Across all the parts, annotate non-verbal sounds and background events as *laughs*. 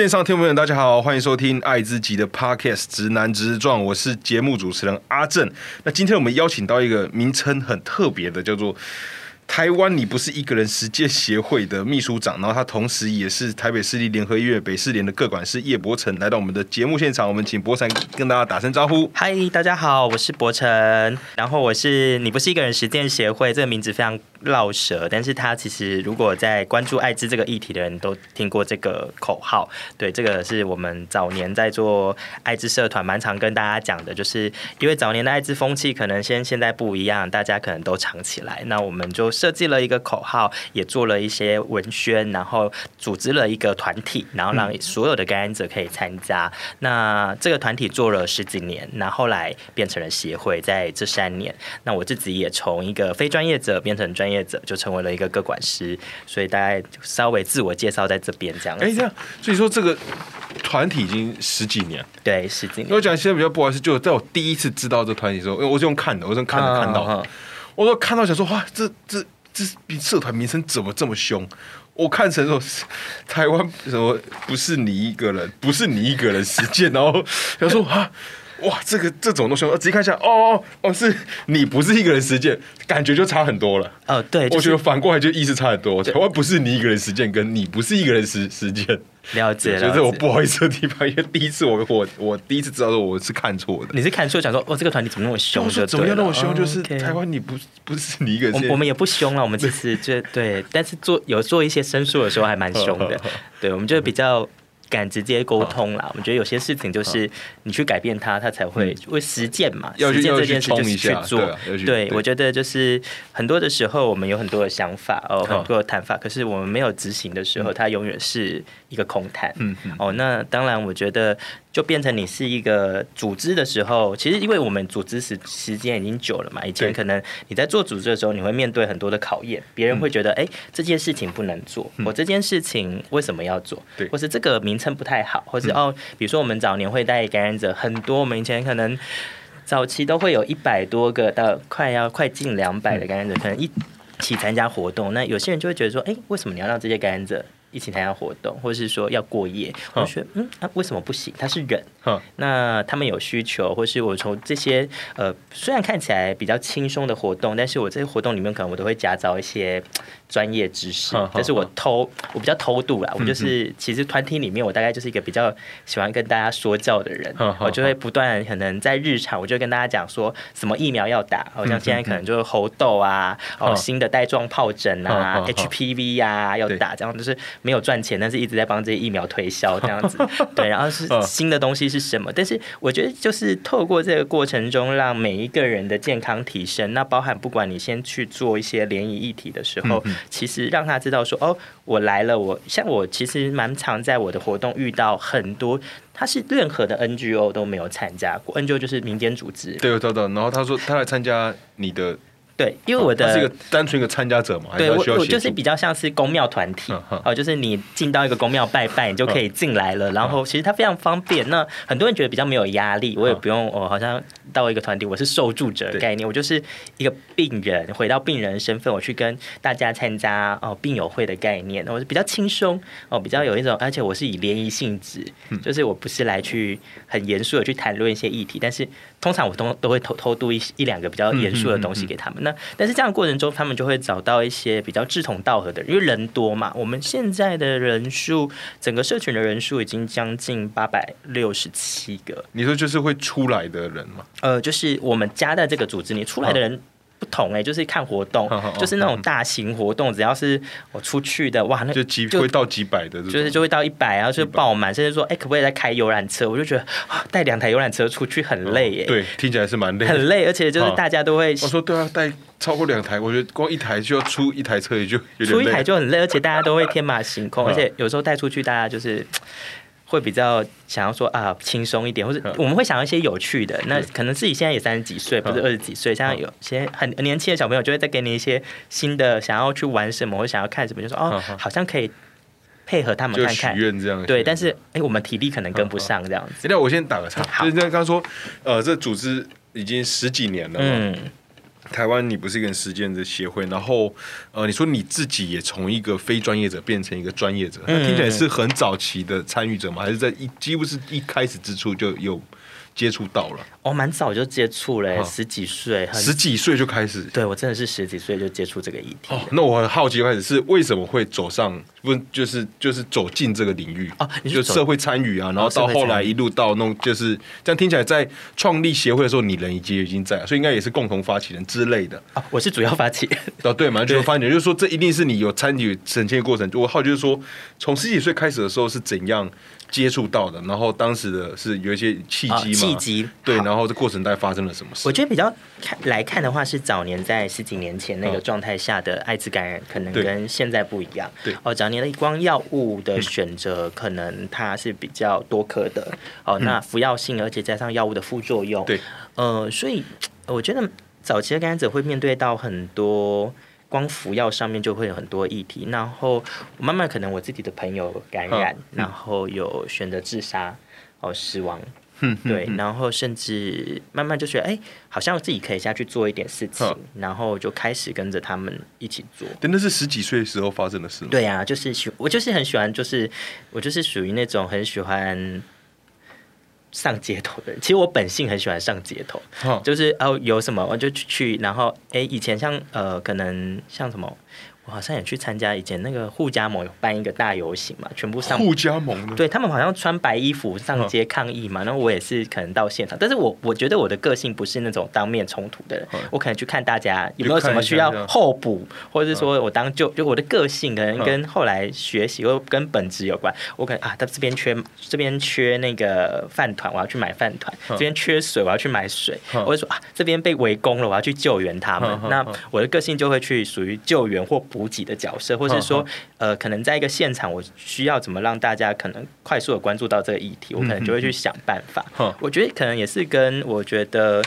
线上听众朋友，大家好，欢迎收听爱之极的 Podcast《直男直撞》，我是节目主持人阿正。那今天我们邀请到一个名称很特别的，叫做。台湾你不是一个人实践协会的秘书长，然后他同时也是台北市立联合医院北市联的各管事叶伯成来到我们的节目现场，我们请伯成跟大家打声招呼。嗨，大家好，我是伯成，然后我是你不是一个人实践协会，这个名字非常绕舌，但是他其实如果在关注艾滋这个议题的人都听过这个口号，对，这个是我们早年在做艾滋社团蛮常跟大家讲的，就是因为早年的艾滋风气可能现现在不一样，大家可能都藏起来，那我们就。设计了一个口号，也做了一些文宣，然后组织了一个团体，然后让所有的感染者可以参加。那这个团体做了十几年，那后来变成了协会，在这三年，那我自己也从一个非专业者变成专者，就成为了一个个管师。所以大概稍微自我介绍在这边这样。哎，这样，所以说这个团体已经十几年，对，十几年。我讲现在比较不好意思，就在我第一次知道这团体的时候，因为我是用看的，我是用看的看到。我说看到想说哇，这这这比社团名称怎么这么凶？我看成说 *laughs* 台湾什么不是你一个人，不是你一个人实践，然后他说啊。哇，这个这种东西，我直接看一下，哦哦哦，是你不是一个人实践，感觉就差很多了。哦，对，我觉得反过来就意思差很多。台湾不是你一个人实践，跟你不是一个人实实践，了解了。就是我不好意思的地方，因为第一次我我我第一次知道说我是看错的。你是看错，讲说哦，这个团体怎么那么凶？怎么样那么凶？就是台湾你不不是你一个人，我们也不凶了，我们这次就对，但是做有做一些申诉的时候还蛮凶的。*laughs* 对，我们就比较。敢直接沟通啦，我们觉得有些事情就是你去改变它，它才会为实践嘛。实践这件事就是去做。对，我觉得就是很多的时候，我们有很多的想法哦，很多的谈法，可是我们没有执行的时候，它永远是一个空谈。嗯嗯。哦，那当然，我觉得。就变成你是一个组织的时候，其实因为我们组织时时间已经久了嘛，以前可能你在做组织的时候，你会面对很多的考验，别人会觉得，哎，这件事情不能做，我这件事情为什么要做？对，或是这个名称不太好，或是哦，比如说我们早年会带感染者很多，我们以前可能早期都会有一百多个到快要快近两百的感染者，可能一起参加活动，那有些人就会觉得说，哎，为什么你要让这些感染者？一起参加活动，或者是说要过夜，我觉得嗯，啊，为什么不行？他是人，那他们有需求，或是我从这些呃，虽然看起来比较轻松的活动，但是我这些活动里面可能我都会夹杂一些专业知识，但是我偷，我比较偷渡啦，我就是其实团体里面我大概就是一个比较喜欢跟大家说教的人，我就会不断可能在日常，我就跟大家讲说什么疫苗要打，好像现在可能就是猴痘啊，哦，新的带状疱疹啊，HPV 呀要打，这样就是。没有赚钱，但是一直在帮这些疫苗推销这样子，*laughs* 对，然后是新的东西是什么？但是我觉得就是透过这个过程中，让每一个人的健康提升。那包含不管你先去做一些联谊议题的时候，其实让他知道说，哦，我来了。我像我其实蛮常在我的活动遇到很多，他是任何的 NGO 都没有参加过，NGO 就是民间组织。对，我知道。然后他说他来参加你的。对，因为我的是一个单纯一个参加者嘛，对我我就是比较像是公庙团体哦，就是你进到一个公庙拜拜，你就可以进来了。然后其实它非常方便，那很多人觉得比较没有压力，我也不用哦，好像到一个团体，我是受助者的概念，我就是一个病人，回到病人身份，我去跟大家参加哦病友会的概念，我是比较轻松哦，比较有一种，而且我是以联谊性质，就是我不是来去很严肃的去谈论一些议题，但是。通常我都都会偷偷渡一一两个比较严肃的东西给他们。那但是这样过程中，他们就会找到一些比较志同道合的人，因为人多嘛。我们现在的人数，整个社群的人数已经将近八百六十七个。你说就是会出来的人吗？呃，就是我们加在这个组织里出来的人。不同哎，就是看活动，就是那种大型活动，只要是我出去的，哇，那就几会到几百的，就是就会到一百，然后就爆满，甚至说，哎，可不可以再开游览车？我就觉得带两台游览车出去很累耶。对，听起来是蛮累，很累，而且就是大家都会。我说对啊，带超过两台，我觉得光一台就要出一台车也就出一台就很累，而且大家都会天马行空，而且有时候带出去，大家就是。会比较想要说啊轻松一点，或者我们会想要一些有趣的。那可能自己现在也三十几岁，不是二十几岁，像有些很年轻的小朋友，就会再给你一些新的想要去玩什么，或想要看什么，就说哦，好像可以配合他们看看。愿这样。对，但是哎，我们体力可能跟不上这样子。那我先打个岔，就是刚刚说，呃，这组织已经十几年了。嗯。台湾你不是一个实践的协会，然后呃，你说你自己也从一个非专业者变成一个专业者，那听起来是很早期的参与者吗？还是在一几乎是一开始之初就有？接触到了，哦，蛮早就接触了，十几岁，十几岁就开始，对我真的是十几岁就接触这个议题。哦，那我很好奇，开始是为什么会走上，不就是就是走进这个领域啊？就社会参与啊，然后到后来一路到弄，就是这样听起来，在创立协会的时候，你人已经已经在，所以应该也是共同发起人之类的啊。我是主要发起人，哦，对嘛，*laughs* 主要发起人，就是说这一定是你有参与审签的过程。我好奇就是说，从十几岁开始的时候是怎样？接触到的，然后当时的是有一些契机嘛？契机对，然后这过程大概发生了什么事？我觉得比较看来看的话，是早年在十几年前那个状态下的艾滋感染，可能跟现在不一样。对哦，早年的光药物的选择，可能它是比较多颗的哦，那服药性，而且加上药物的副作用。对，呃，所以我觉得早期的感染者会面对到很多。光服药上面就会有很多议题，然后慢慢可能我自己的朋友感染，然后有选择自杀哦死亡，对，然后甚至慢慢就觉得哎，好像自己可以下去做一点事情，然后就开始跟着他们一起做。真的是十几岁时候发生的事吗。对啊，就是喜我就是很喜欢，就是我就是属于那种很喜欢。上街头的人，其实我本性很喜欢上街头，就是哦有什么我就去，然后哎以前像呃可能像什么。好像也去参加以前那个互加盟有办一个大游行嘛，全部上互加盟对他们好像穿白衣服上街抗议嘛，然后我也是可能到现场，但是我我觉得我的个性不是那种当面冲突的人，我可能去看大家有没有什么需要候补，或者是说我当就就我的个性可能跟后来学习或跟本职有关，我可能啊他这边缺这边缺那个饭团，我要去买饭团，这边缺水我要去买水，我就说啊这边被围攻了，我要去救援他们，那我的个性就会去属于救援或补。补给的角色，或是说，呃，可能在一个现场，我需要怎么让大家可能快速的关注到这个议题，我可能就会去想办法。我觉得可能也是跟我觉得，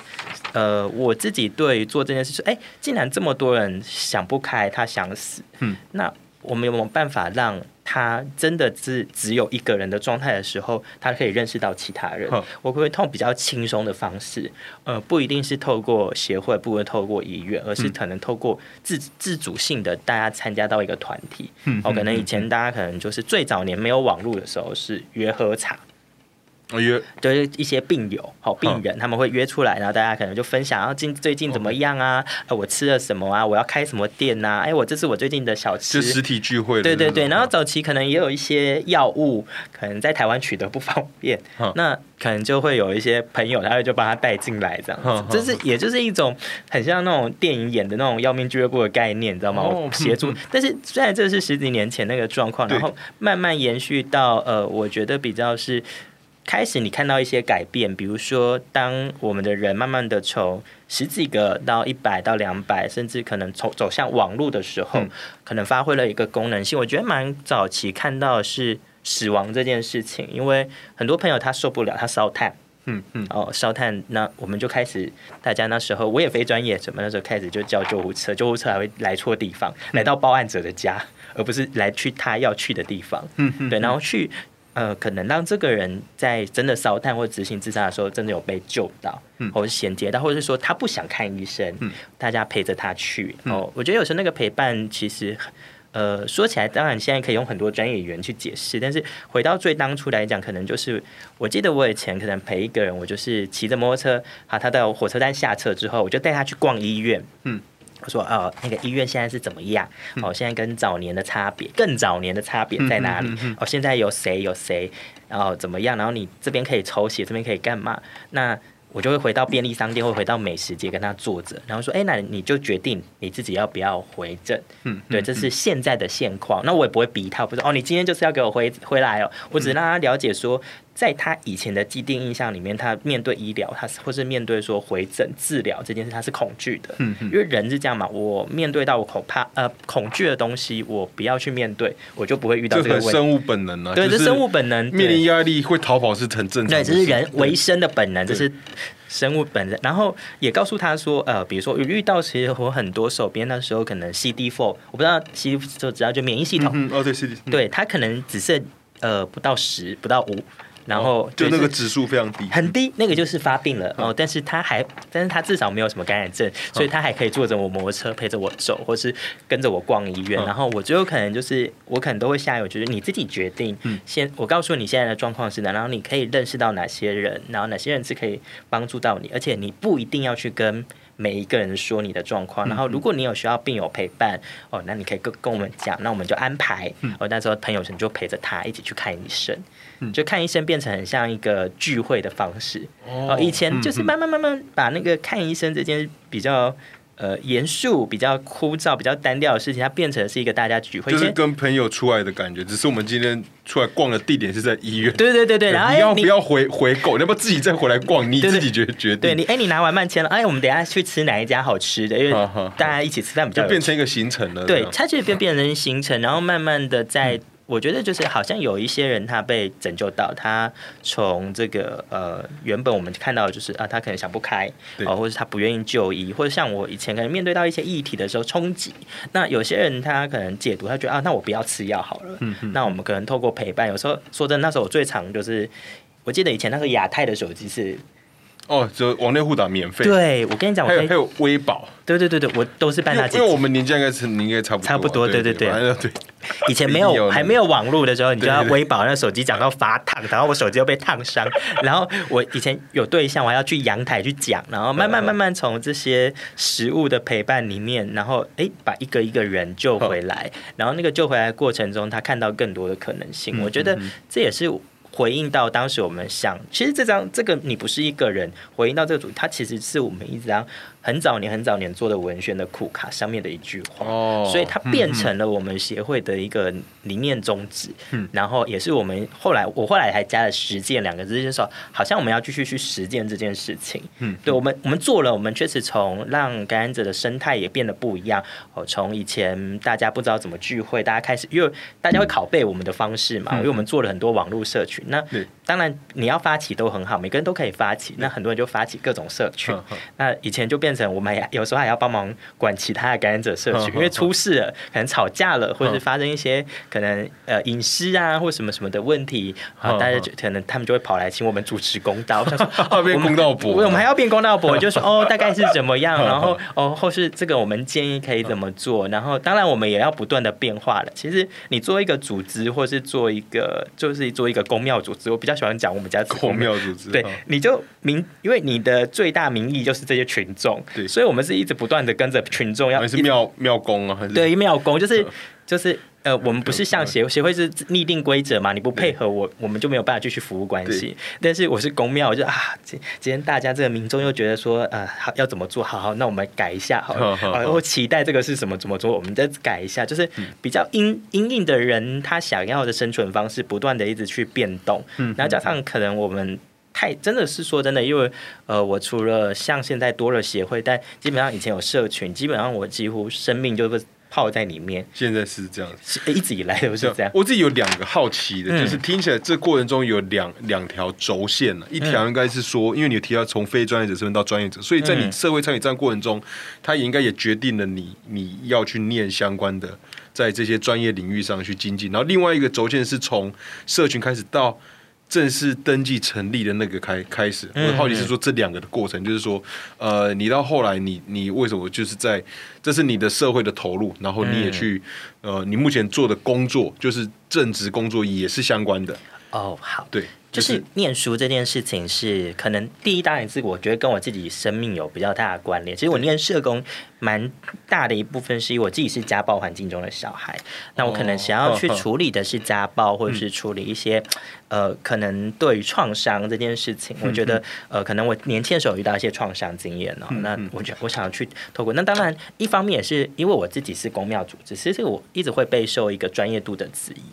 呃，我自己对做这件事，哎，竟然这么多人想不开，他想死，嗯，那我们有没有办法让？他真的是只有一个人的状态的时候，他可以认识到其他人。我会通比较轻松的方式，呃，不一定是透过协会，不会透过医院，而是可能透过自自主性的大家参加到一个团体。哦，可能以前大家可能就是最早年没有网络的时候是约喝茶。约就是一些病友、好病人，他们会约出来，然后大家可能就分享，然后近最近怎么样啊？哎，我吃了什么啊？我要开什么店呐？哎，我这是我最近的小吃。就实体聚会。对对对，然后早期可能也有一些药物，可能在台湾取得不方便，那可能就会有一些朋友，他就帮他带进来，这样子，这是也就是一种很像那种电影演的那种要命俱乐部的概念，你知道吗？协助。但是虽然这是十几年前那个状况，然后慢慢延续到呃，我觉得比较是。开始你看到一些改变，比如说，当我们的人慢慢的从十几个到一百到两百，甚至可能从走向网络的时候，可能发挥了一个功能性。我觉得蛮早期看到是死亡这件事情，因为很多朋友他受不了，他烧炭，嗯嗯，哦烧炭，那我们就开始，大家那时候我也非专业，什么那时候开始就叫救护车，救护车还会来错地方，来到报案者的家，而不是来去他要去的地方，嗯嗯，对，然后去。呃，可能让这个人在真的烧炭或执行自杀的时候，真的有被救到，或是衔接到，或者是说他不想看医生，大家陪着他去。哦，我觉得有时候那个陪伴，其实，呃，说起来，当然现在可以用很多专业语言去解释，但是回到最当初来讲，可能就是，我记得我以前可能陪一个人，我就是骑着摩托车，好，他到火车站下车之后，我就带他去逛医院，嗯。他说：“哦，那个医院现在是怎么样？哦，现在跟早年的差别，更早年的差别在哪里？哦，现在有谁有谁？然后怎么样？然后你这边可以抽血，这边可以干嘛？那。”我就会回到便利商店，会回到美食街跟他坐着，然后说：“哎，那你就决定你自己要不要回诊。”嗯，对，这是现在的现况。那我也不会逼他，不是哦，你今天就是要给我回回来哦。我只让他了解说，在他以前的既定印象里面，他面对医疗，他或是面对说回诊治疗这件事，他是恐惧的。嗯因为人是这样嘛，我面对到我恐怕呃恐惧的东西，我不要去面对，我就不会遇到这个问题。生物本能啊，对，这生物本能，面临压力会逃跑是很正常。对，这是人为生的本能，这是。生物本能，然后也告诉他说，呃，比如说遇到其实我很多手边那时候可能 CD four，我不知道 CD 就只要就免疫系统，哦对 CD，对他可能只剩呃不到十不到五，然后就那个指数非常低，很低，那个就是发病了哦。但是他还，但是他至少没有什么感染症，所以他还可以坐着我摩托车陪着我走，或是跟着我逛医院。然后我最后可能就是我可能都会下有，就是你自己决定。先我告诉你现在的状况是哪，然后你可以认识到哪些人，然后哪些人是可以帮助到你，而且你不一定要去跟。每一个人说你的状况，然后如果你有需要病友陪伴哦，那你可以跟跟我们讲，那我们就安排哦。那时候朋友你就陪着他一起去看医生，就看医生变成很像一个聚会的方式哦。以前就是慢慢慢慢把那个看医生这件比较。呃，严肃、比较枯燥、比较单调的事情，它变成是一个大家聚会，就是跟朋友出来的感觉。只是我们今天出来逛的地点是在医院。对对对对，然后你要不要回回购？你要不要自己再回来逛？你自己决决定。对你，哎，你拿完慢签了，哎，我们等下去吃哪一家好吃的？因为大家一起吃饭比较变成一个行程了。对，它就变变成行程，然后慢慢的在。我觉得就是好像有一些人他被拯救到，他从这个呃原本我们看到就是啊他可能想不开，哦或者他不愿意就医，或者像我以前可能面对到一些议题的时候冲击，那有些人他可能解读他觉得啊那我不要吃药好了，那我们可能透过陪伴，有时候说真的那时候我最常就是我记得以前那个亚太的手机是。哦，就网内互打免费。对，我跟你讲，还有还有微保。对对对对，我都是办那几。因为我们年纪应该是你应该差不多。差不多，对对对。对。*laughs* 以前没有 *laughs* 还没有网络的时候，你就要微保，那手机讲到发烫，然后我手机又被烫伤。*laughs* 然后我以前有对象，我还要去阳台去讲，然后慢慢慢慢从这些食物的陪伴里面，然后哎把一个一个人救回来。然后那个救回来过程中，他看到更多的可能性。我觉得这也是。回应到当时我们想，其实这张这个你不是一个人回应到这个主题，它其实是我们一张。很早年很早年做的文宣的库卡上面的一句话，所以它变成了我们协会的一个理念宗旨。嗯，然后也是我们后来我后来还加了实践两个字，就是说好像我们要继续去实践这件事情。嗯，对我们我们做了，我们确实从让感染者的生态也变得不一样。哦，从以前大家不知道怎么聚会，大家开始因为大家会拷贝我们的方式嘛，因为我们做了很多网络社群。那当然你要发起都很好，每个人都可以发起。那很多人就发起各种社群。那以前就变。成我们有时候还要帮忙管其他的感染者社区，因为 *laughs* 出事了，可能吵架了，或者是发生一些可能呃隐私啊或什么什么的问题，啊，*laughs* 大家就可能他们就会跑来请我们主持公道，*laughs* 想说要变公道博，我们还要变公道伯，就说哦大概是怎么样，然后哦或是这个我们建议可以怎么做，然后当然我们也要不断的变化了。其实你做一个组织，或是做一个就是做一个公庙组织，我比较喜欢讲我们家公庙组织，对，你就民，因为你的最大名义就是这些群众。对，所以我们是一直不断的跟着群众，要是庙庙公啊，对庙公，就是就是呃，我们不是像协协会是拟定规则嘛，你不配合我，我们就没有办法继续服务关系。但是我是公庙，我就啊，今今天大家这个民众又觉得说，呃，好要怎么做？好好，那我们改一下，好好，我期待这个是什么怎么做？我们再改一下，就是比较阴阴硬的人，他想要的生存方式，不断的一直去变动，嗯，然后加上可能我们。太真的是说真的，因为呃，我除了像现在多了协会，但基本上以前有社群，基本上我几乎生命就是泡在里面。现在是这样子，一直以来都是这样。我自己有两个好奇的，就是听起来这过程中有两两条轴线了，一条应该是说，因为你提到从非专业者身份到专业者，所以在你社会参与这样过程中，他也应该也决定了你你要去念相关的，在这些专业领域上去精进。然后另外一个轴线是从社群开始到。正式登记成立的那个开开始，我的好奇是说这两个的过程，就是说，呃，你到后来，你你为什么就是在这是你的社会的投入，然后你也去，呃，你目前做的工作就是正职工作也是相关的。哦，好，对。就是念书这件事情是可能第一当然是我觉得跟我自己生命有比较大的关联。其实我念社工蛮大的一部分是因为我自己是家暴环境中的小孩，那我可能想要去处理的是家暴，或者是处理一些呃可能对于创伤这件事情，我觉得呃可能我年轻的时候遇到一些创伤经验哦，那我觉得我想要去透过那当然一方面也是因为我自己是公庙组织，其实我一直会备受一个专业度的质疑。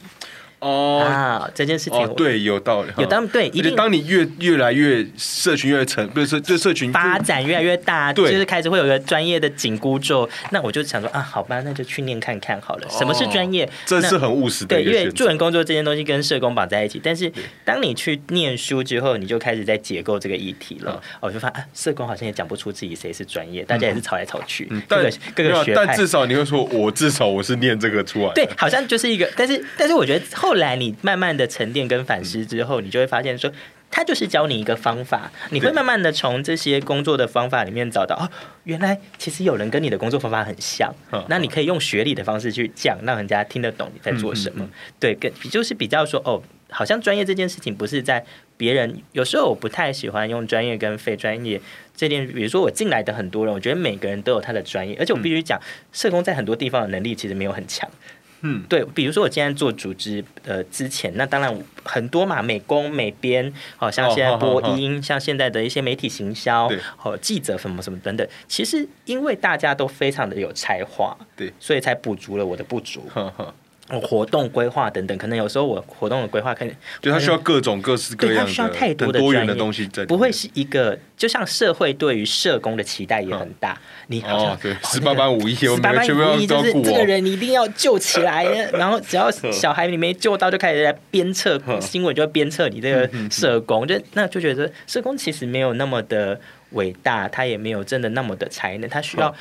哦啊，这件事情对有道理，有当对一定。当你越越来越社群越成，不是说这社群发展越来越大，就是开始会有一个专业的紧箍咒。那我就想说啊，好吧，那就去念看看好了。什么是专业？这是很务实的。对，因为助人工作这件东西跟社工绑在一起。但是当你去念书之后，你就开始在解构这个议题了。我就发现啊，社工好像也讲不出自己谁是专业，大家也是吵来吵去。各个各个学但至少你会说，我至少我是念这个出来。对，好像就是一个，但是但是我觉得后。后来你慢慢的沉淀跟反思之后，你就会发现说。他就是教你一个方法，你会慢慢的从这些工作的方法里面找到哦，原来其实有人跟你的工作方法很像，那你可以用学理的方式去讲，让人家听得懂你在做什么。对，跟就是比较说哦，好像专业这件事情不是在别人，有时候我不太喜欢用专业跟非专业这点，比如说我进来的很多人，我觉得每个人都有他的专业，而且我必须讲，社工在很多地方的能力其实没有很强。嗯，对，比如说我今天做组织呃之前，那当然很多嘛，美工、美编，好像现在播音，像现在的一些媒体行销，和记者什么什么等等，其实因为大家都非常的有才华，对，所以才补足了我的不足。活动规划等等，可能有时候我活动的规划可能，对，它需要各种各式各样的，它需要太多的多元的东西在，不会是一个，就像社会对于社工的期待也很大。你好像对十八般武艺，十八般武艺就是这个人你一定要救起来，*laughs* 然后只要小孩你没救到，就开始在鞭策新闻，就会鞭策你这个社工，就那就觉得社工其实没有那么的伟大，他也没有真的那么的才能，他需要。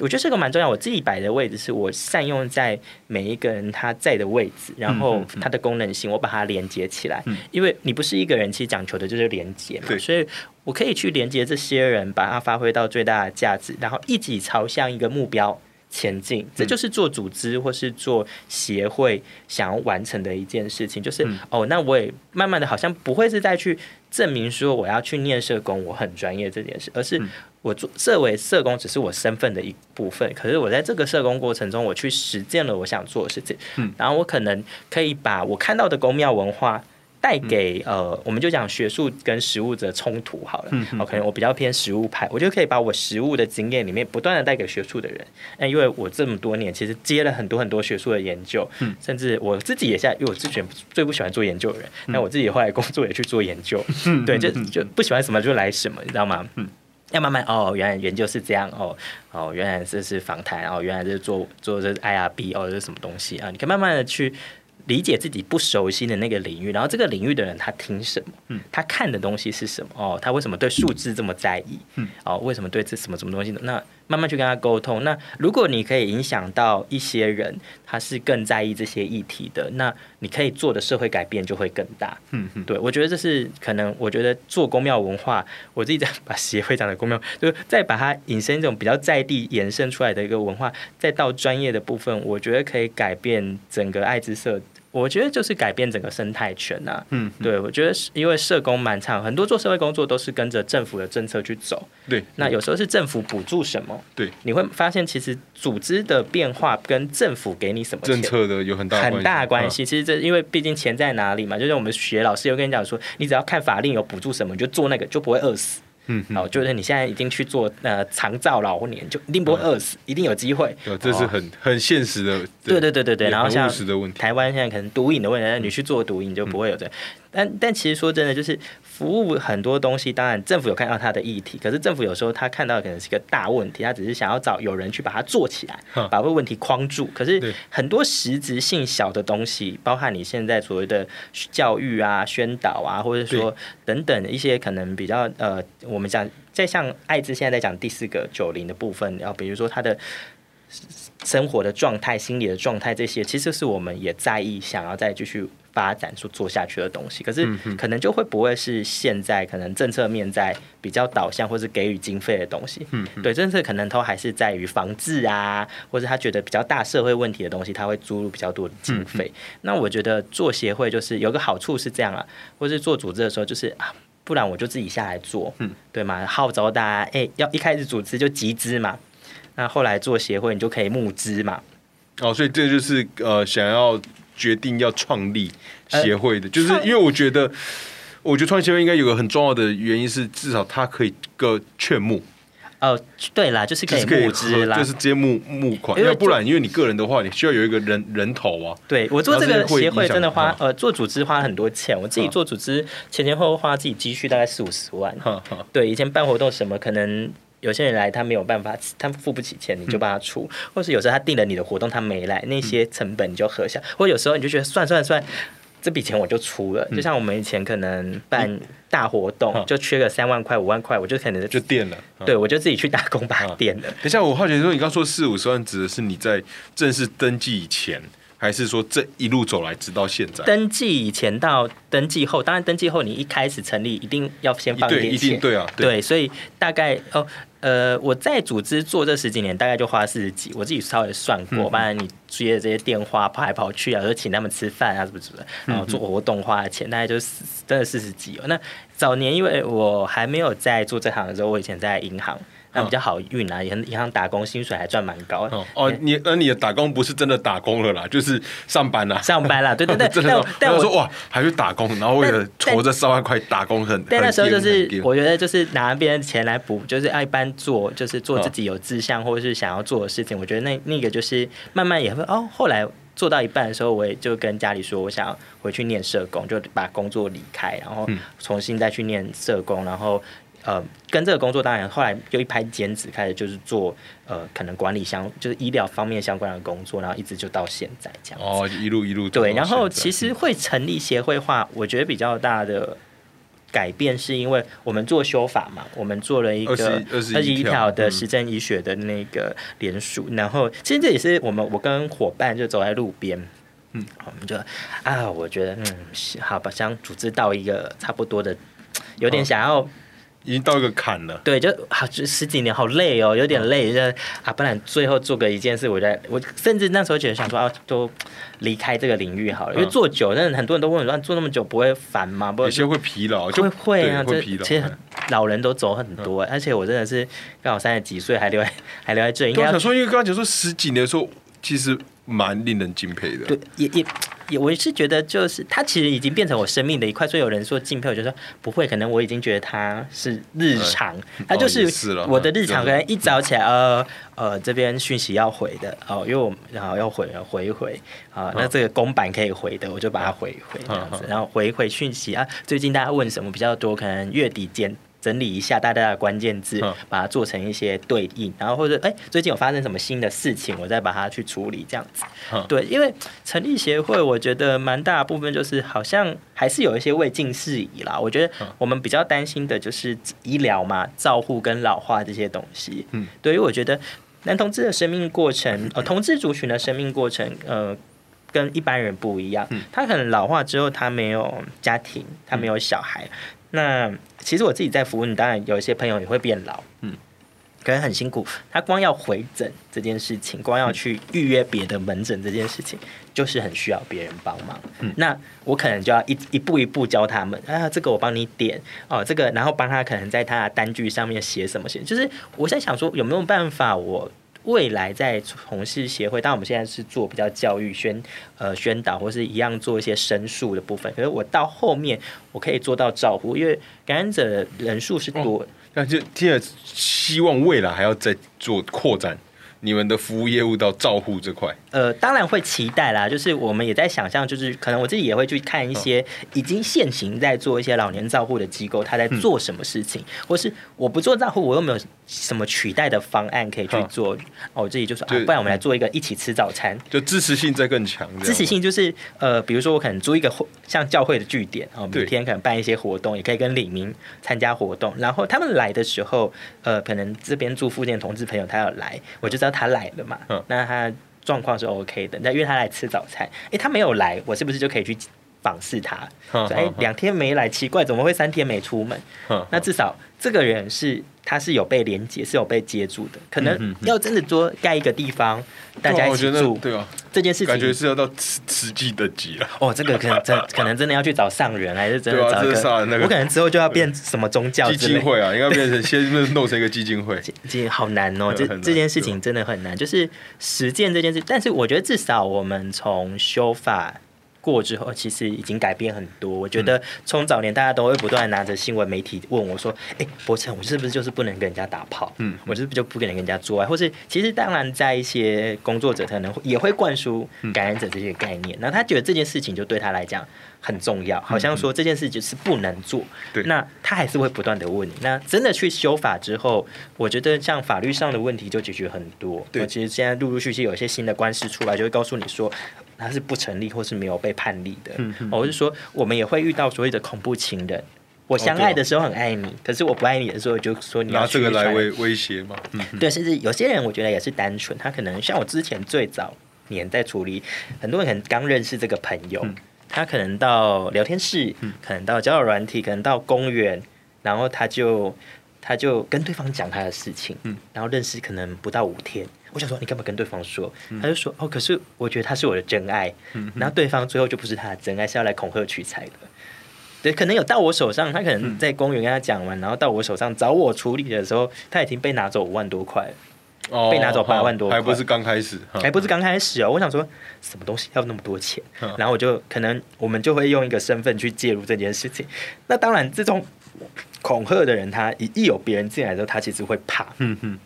我觉得这个蛮重要。我自己摆的位置是我善用在每一个人他在的位置，然后它的功能性我把它连接起来。因为你不是一个人，其实讲求的就是连接嘛。所以我可以去连接这些人，把它发挥到最大的价值，然后一起朝向一个目标前进。这就是做组织或是做协会想要完成的一件事情。就是哦，那我也慢慢的好像不会是再去证明说我要去念社工，我很专业这件事，而是。我做设为社工只是我身份的一部分，可是我在这个社工过程中，我去实践了我想做的事情，嗯，然后我可能可以把我看到的公庙文化带给呃，我们就讲学术跟实务的冲突好了，嗯哦，可能我比较偏实务派，我就可以把我实务的经验里面不断的带给学术的人，哎，因为我这么多年其实接了很多很多学术的研究，嗯，甚至我自己也现在，因为我之前最不喜欢做研究的人，那我自己后来工作也去做研究，嗯，对，就就不喜欢什么就来什么，你知道吗？嗯。要慢慢哦，原来研究是这样哦哦，原来这是访谈哦，原来是做做这 IRB 哦，这是什么东西啊？你可以慢慢的去理解自己不熟悉的那个领域，然后这个领域的人他听什么？嗯，他看的东西是什么？哦，他为什么对数字这么在意？嗯，哦，为什么对这什么什么东西？那慢慢去跟他沟通。那如果你可以影响到一些人，他是更在意这些议题的，那你可以做的社会改变就会更大。嗯嗯，对，我觉得这是可能。我觉得做公庙文化，我自己在把协会长的公庙，就是再把它引申一种比较在地延伸出来的一个文化，再到专业的部分，我觉得可以改变整个爱之社。我觉得就是改变整个生态圈呐。嗯，对，我觉得是因为社工蛮长，很多做社会工作都是跟着政府的政策去走。对，那有时候是政府补助什么？对，你会发现其实组织的变化跟政府给你什么政策的有很大很大关系。其实这因为毕竟钱在哪里嘛，就是我们学老师有跟你讲说，你只要看法令有补助什么，你就做那个，就不会饿死。嗯，好，就是你现在已经去做呃长照老年，就一定不会饿死，一定有机会。这是很很现实的。对对对对对，然后像台湾现在可能毒瘾的问题，你去做毒瘾就不会有这。但但其实说真的，就是服务很多东西，当然政府有看到它的议题，可是政府有时候他看到可能是一个大问题，他只是想要找有人去把它做起来，把这个问题框住。可是很多实质性小的东西，包含你现在所谓的教育啊、宣导啊，或者说等等一些可能比较呃，我们讲在像艾滋现在在讲第四个九零的部分，然后比如说他的。生活的状态、心理的状态，这些其实是我们也在意，想要再继续发展、说做下去的东西。可是，可能就会不会是现在可能政策面在比较导向，或是给予经费的东西。嗯，对，政策可能都还是在于防治啊，或者他觉得比较大社会问题的东西，他会注入比较多的经费。那我觉得做协会就是有个好处是这样啊，或是做组织的时候就是啊，不然我就自己下来做，嗯，对嘛？号召大家，哎，要一开始组织就集资嘛。那后来做协会，你就可以募资嘛。哦，所以这就是呃，想要决定要创立协会的，就是因为我觉得，我觉得创立协会应该有个很重要的原因是，至少它可以个劝募。哦，对啦，就是可以募资啦，就是直接募募款。要不然，因为你个人的话，你需要有一个人人头啊。对我做这个协会真的花呃做组织花很多钱，我自己做组织前前后后花自己积蓄大概四五十万。对，以前办活动什么可能。有些人来，他没有办法，他付不起钱，你就帮他出；或是有时候他订了你的活动，他没来，那些成本你就核下；或有时候你就觉得算算算，这笔钱我就出了。就像我们以前可能办大活动，就缺个三万块、五万块，我就可能就垫了。对，我就自己去打工把它垫了。等一下，我好奇说，你刚说四五十万指的是你在正式登记以前。还是说这一路走来直到现在？登记以前到登记后，当然登记后你一开始成立一定要先放点钱，对啊，对，所以大概哦。呃，我在组织做这十几年，大概就花四十几，我自己稍微算过。不然，你接的这些电话跑来跑去啊，或者请他们吃饭啊，什么什么？然后做活动花的钱，大概就是真的四十几哦。那早年因为我还没有在做这行的时候，我以前在银行。那比较好运啊，银银行打工薪水还赚蛮高。哦，你那你的打工不是真的打工了啦，就是上班啦。上班啦，对对对。但 *laughs* 但我说哇，还去打工，然后为了筹这三万块打工很。但那时候就是我觉得就是拿别人钱来补，就是一般做就是做自己有志向或者是想要做的事情。我觉得那那个就是慢慢也会哦，后来做到一半的时候，我也就跟家里说，我想回去念社工，就把工作离开，然后重新再去念社工，然后。呃，跟这个工作当然后来又一拍兼职，开始就是做呃，可能管理相就是医疗方面相关的工作，然后一直就到现在这样。哦，一路一路对，然后其实会成立协会化，我觉得比较大的改变是因为我们做修法嘛，我们做了一个二十一条的实证医学的那个联署，然后其实这也是我们我跟伙伴就走在路边，嗯，我们就啊，我觉得嗯，好吧，想组织到一个差不多的，有点想要。已经到一个坎了，对，就好十几年，好累哦，有点累。就啊，不然最后做个一件事，我在我甚至那时候觉得想说啊，都离开这个领域好了，因为做久，但很多人都问我说，做那么久不会烦吗？不有些会疲劳，会会啊，会疲劳。其实老人都走很多，而且我真的是刚好三十几岁还留在还留在这，应该想说，因为刚刚讲说十几年的时候，其实蛮令人敬佩的。对，也也。也我是觉得，就是他其实已经变成我生命的一块，所以有人说敬佩，我就说不会，可能我已经觉得他是日常，他就是我的日常。可能一早起来，呃呃，这边讯息要回的哦，因为我然后要回回一回啊，那这个公版可以回的，我就把它回一回这样子，然后回一回讯息啊，最近大家问什么比较多，可能月底见。整理一下大家的关键字，把它做成一些对应，然后或者哎，最近有发生什么新的事情，我再把它去处理，这样子。对，因为成立协会，我觉得蛮大部分就是好像还是有一些未尽事宜啦。我觉得我们比较担心的就是医疗嘛、照护跟老化这些东西。嗯，对于我觉得男同志的生命过程，呃，*coughs* 同志族群的生命过程，呃，跟一般人不一样。他可能老化之后，他没有家庭，他没有小孩。那其实我自己在服务你，当然有一些朋友也会变老，嗯，可能很辛苦。他光要回诊这件事情，光要去预约别的门诊这件事情，就是很需要别人帮忙。嗯，那我可能就要一一步一步教他们啊，这个我帮你点哦，这个然后帮他可能在他的单据上面写什么写，就是我在想说有没有办法我。未来在从事协会，当然我们现在是做比较教育宣呃宣导，或是一样做一些申诉的部分。可是我到后面我可以做到照顾，因为感染者人数是多，那就现在希望未来还要再做扩展。你们的服务业务到照护这块，呃，当然会期待啦。就是我们也在想象，就是可能我自己也会去看一些已经现行在做一些老年照护的机构，他在做什么事情，或是我不做照护，我又没有什么取代的方案可以去做。哦，我自己就说，不然我们来做一个一起吃早餐，就支持性再更强。支持性就是呃，比如说我可能租一个像教会的据点，哦，每天可能办一些活动，也可以跟李明参加活动。然后他们来的时候，呃，可能这边住附近的同志朋友他要来，我就知道。他来了嘛？嗯那他状况是 OK 的。那约他来吃早餐，哎，他没有来，我是不是就可以去访视他？哎，两天没来，奇怪，怎么会三天没出门？嗯那至少这个人是。它是有被连接，是有被接住的。可能要真的多盖一个地方，大家一起住，对啊，这件事情感觉是要到实实际的级了。哦，这个可能真可能真的要去找上人，还是真的找个？我可能之后就要变什么宗教基金会啊，应该变成 *laughs* 先弄成一个基金会。基好难哦，这这件事情真的很难，就是实践这件事。但是我觉得至少我们从修法。过之后，其实已经改变很多。我觉得从早年大家都会不断拿着新闻媒体问我说：“哎，伯承，我是不是就是不能跟人家打炮？嗯，我是不是就不能跟人家做爱？或是其实当然，在一些工作者可能也会灌输感染者这些概念。那他觉得这件事情就对他来讲很重要，好像说这件事情是不能做。对，那他还是会不断的问你。那真的去修法之后，我觉得像法律上的问题就解决很多。对，其实现在陆陆续续有一些新的官司出来，就会告诉你说。他是不成立或是没有被判例的。我是说，我们也会遇到所谓的恐怖情人。我相爱的时候很爱你，可是我不爱你的时候，就说你拿这个来威威胁吗？对，甚至有些人我觉得也是单纯，他可能像我之前最早年在处理，很多人可能刚认识这个朋友，他可能到聊天室，可能到交友软体，可能到公园，然后他就他就跟对方讲他的事情，然后认识可能不到五天。我想说，你干嘛跟对方说？他就说：“哦，可是我觉得他是我的真爱。”然后对方最后就不是他的真爱，是要来恐吓取财的。对，可能有到我手上，他可能在公园跟他讲完，然后到我手上找我处理的时候，他已经被拿走五万多块了，被拿走八万多，还不是刚开始，还不是刚开始哦。我想说，什么东西要那么多钱？然后我就可能我们就会用一个身份去介入这件事情。那当然，这种恐吓的人，他一一有别人进来之后，他其实会怕。嗯嗯。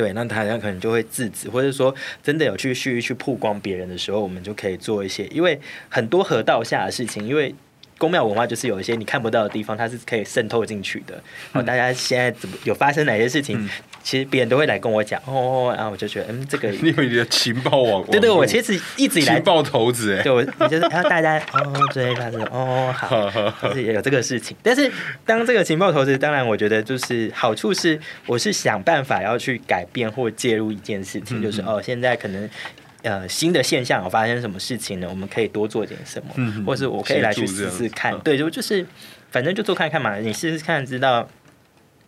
对，那他可能就会制止，或者说真的有去去去曝光别人的时候，我们就可以做一些，因为很多河道下的事情，因为。宫庙文化就是有一些你看不到的地方，它是可以渗透进去的。哦，大家现在怎么有发生哪些事情？其实别人都会来跟我讲哦，然后我就觉得，嗯，这个 *laughs* 因为你的情报网，*laughs* 对对，我其实一直以来情报头子哎，对我就是然后大家哦，对，他说哦好，*laughs* 就是也有这个事情。但是当这个情报头子，当然我觉得就是好处是，我是想办法要去改变或介入一件事情，就是哦，现在可能。呃，新的现象有发生什么事情呢？我们可以多做点什么，或是我可以来去试试看。对，就就是反正就做看看嘛，你试试看，知道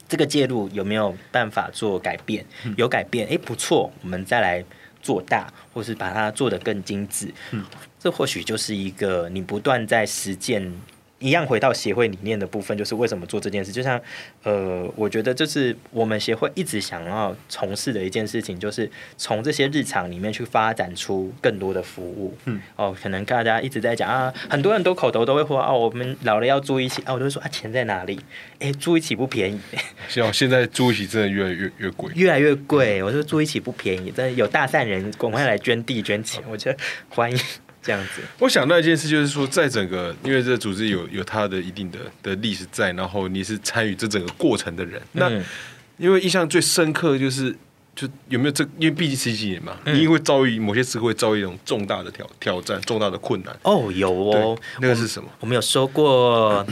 这个介入有没有办法做改变？有改变，哎，不错，我们再来做大，或是把它做得更精致。嗯，这或许就是一个你不断在实践。一样回到协会理念的部分，就是为什么做这件事？就像，呃，我觉得就是我们协会一直想要从事的一件事情，就是从这些日常里面去发展出更多的服务。嗯，哦，可能大家一直在讲啊，很多人都口头都会说哦，我们老了要住一起啊，我都会说啊，钱在哪里？哎，住一起不便宜。像现在住一起真的越来越越贵，越来越贵。我说住一起不便宜，真的有大善人赶快来捐地捐钱，我觉得欢迎。这样子，我想到一件事，就是说，在整个，因为这个组织有有它的一定的的历史在，然后你是参与这整个过程的人，那因为印象最深刻就是，就有没有这，因为毕竟十几年嘛，你因为遭遇某些时会遭遇一种重大的挑挑战、重大的困难。哦，有哦，那个是什么？我们有说过。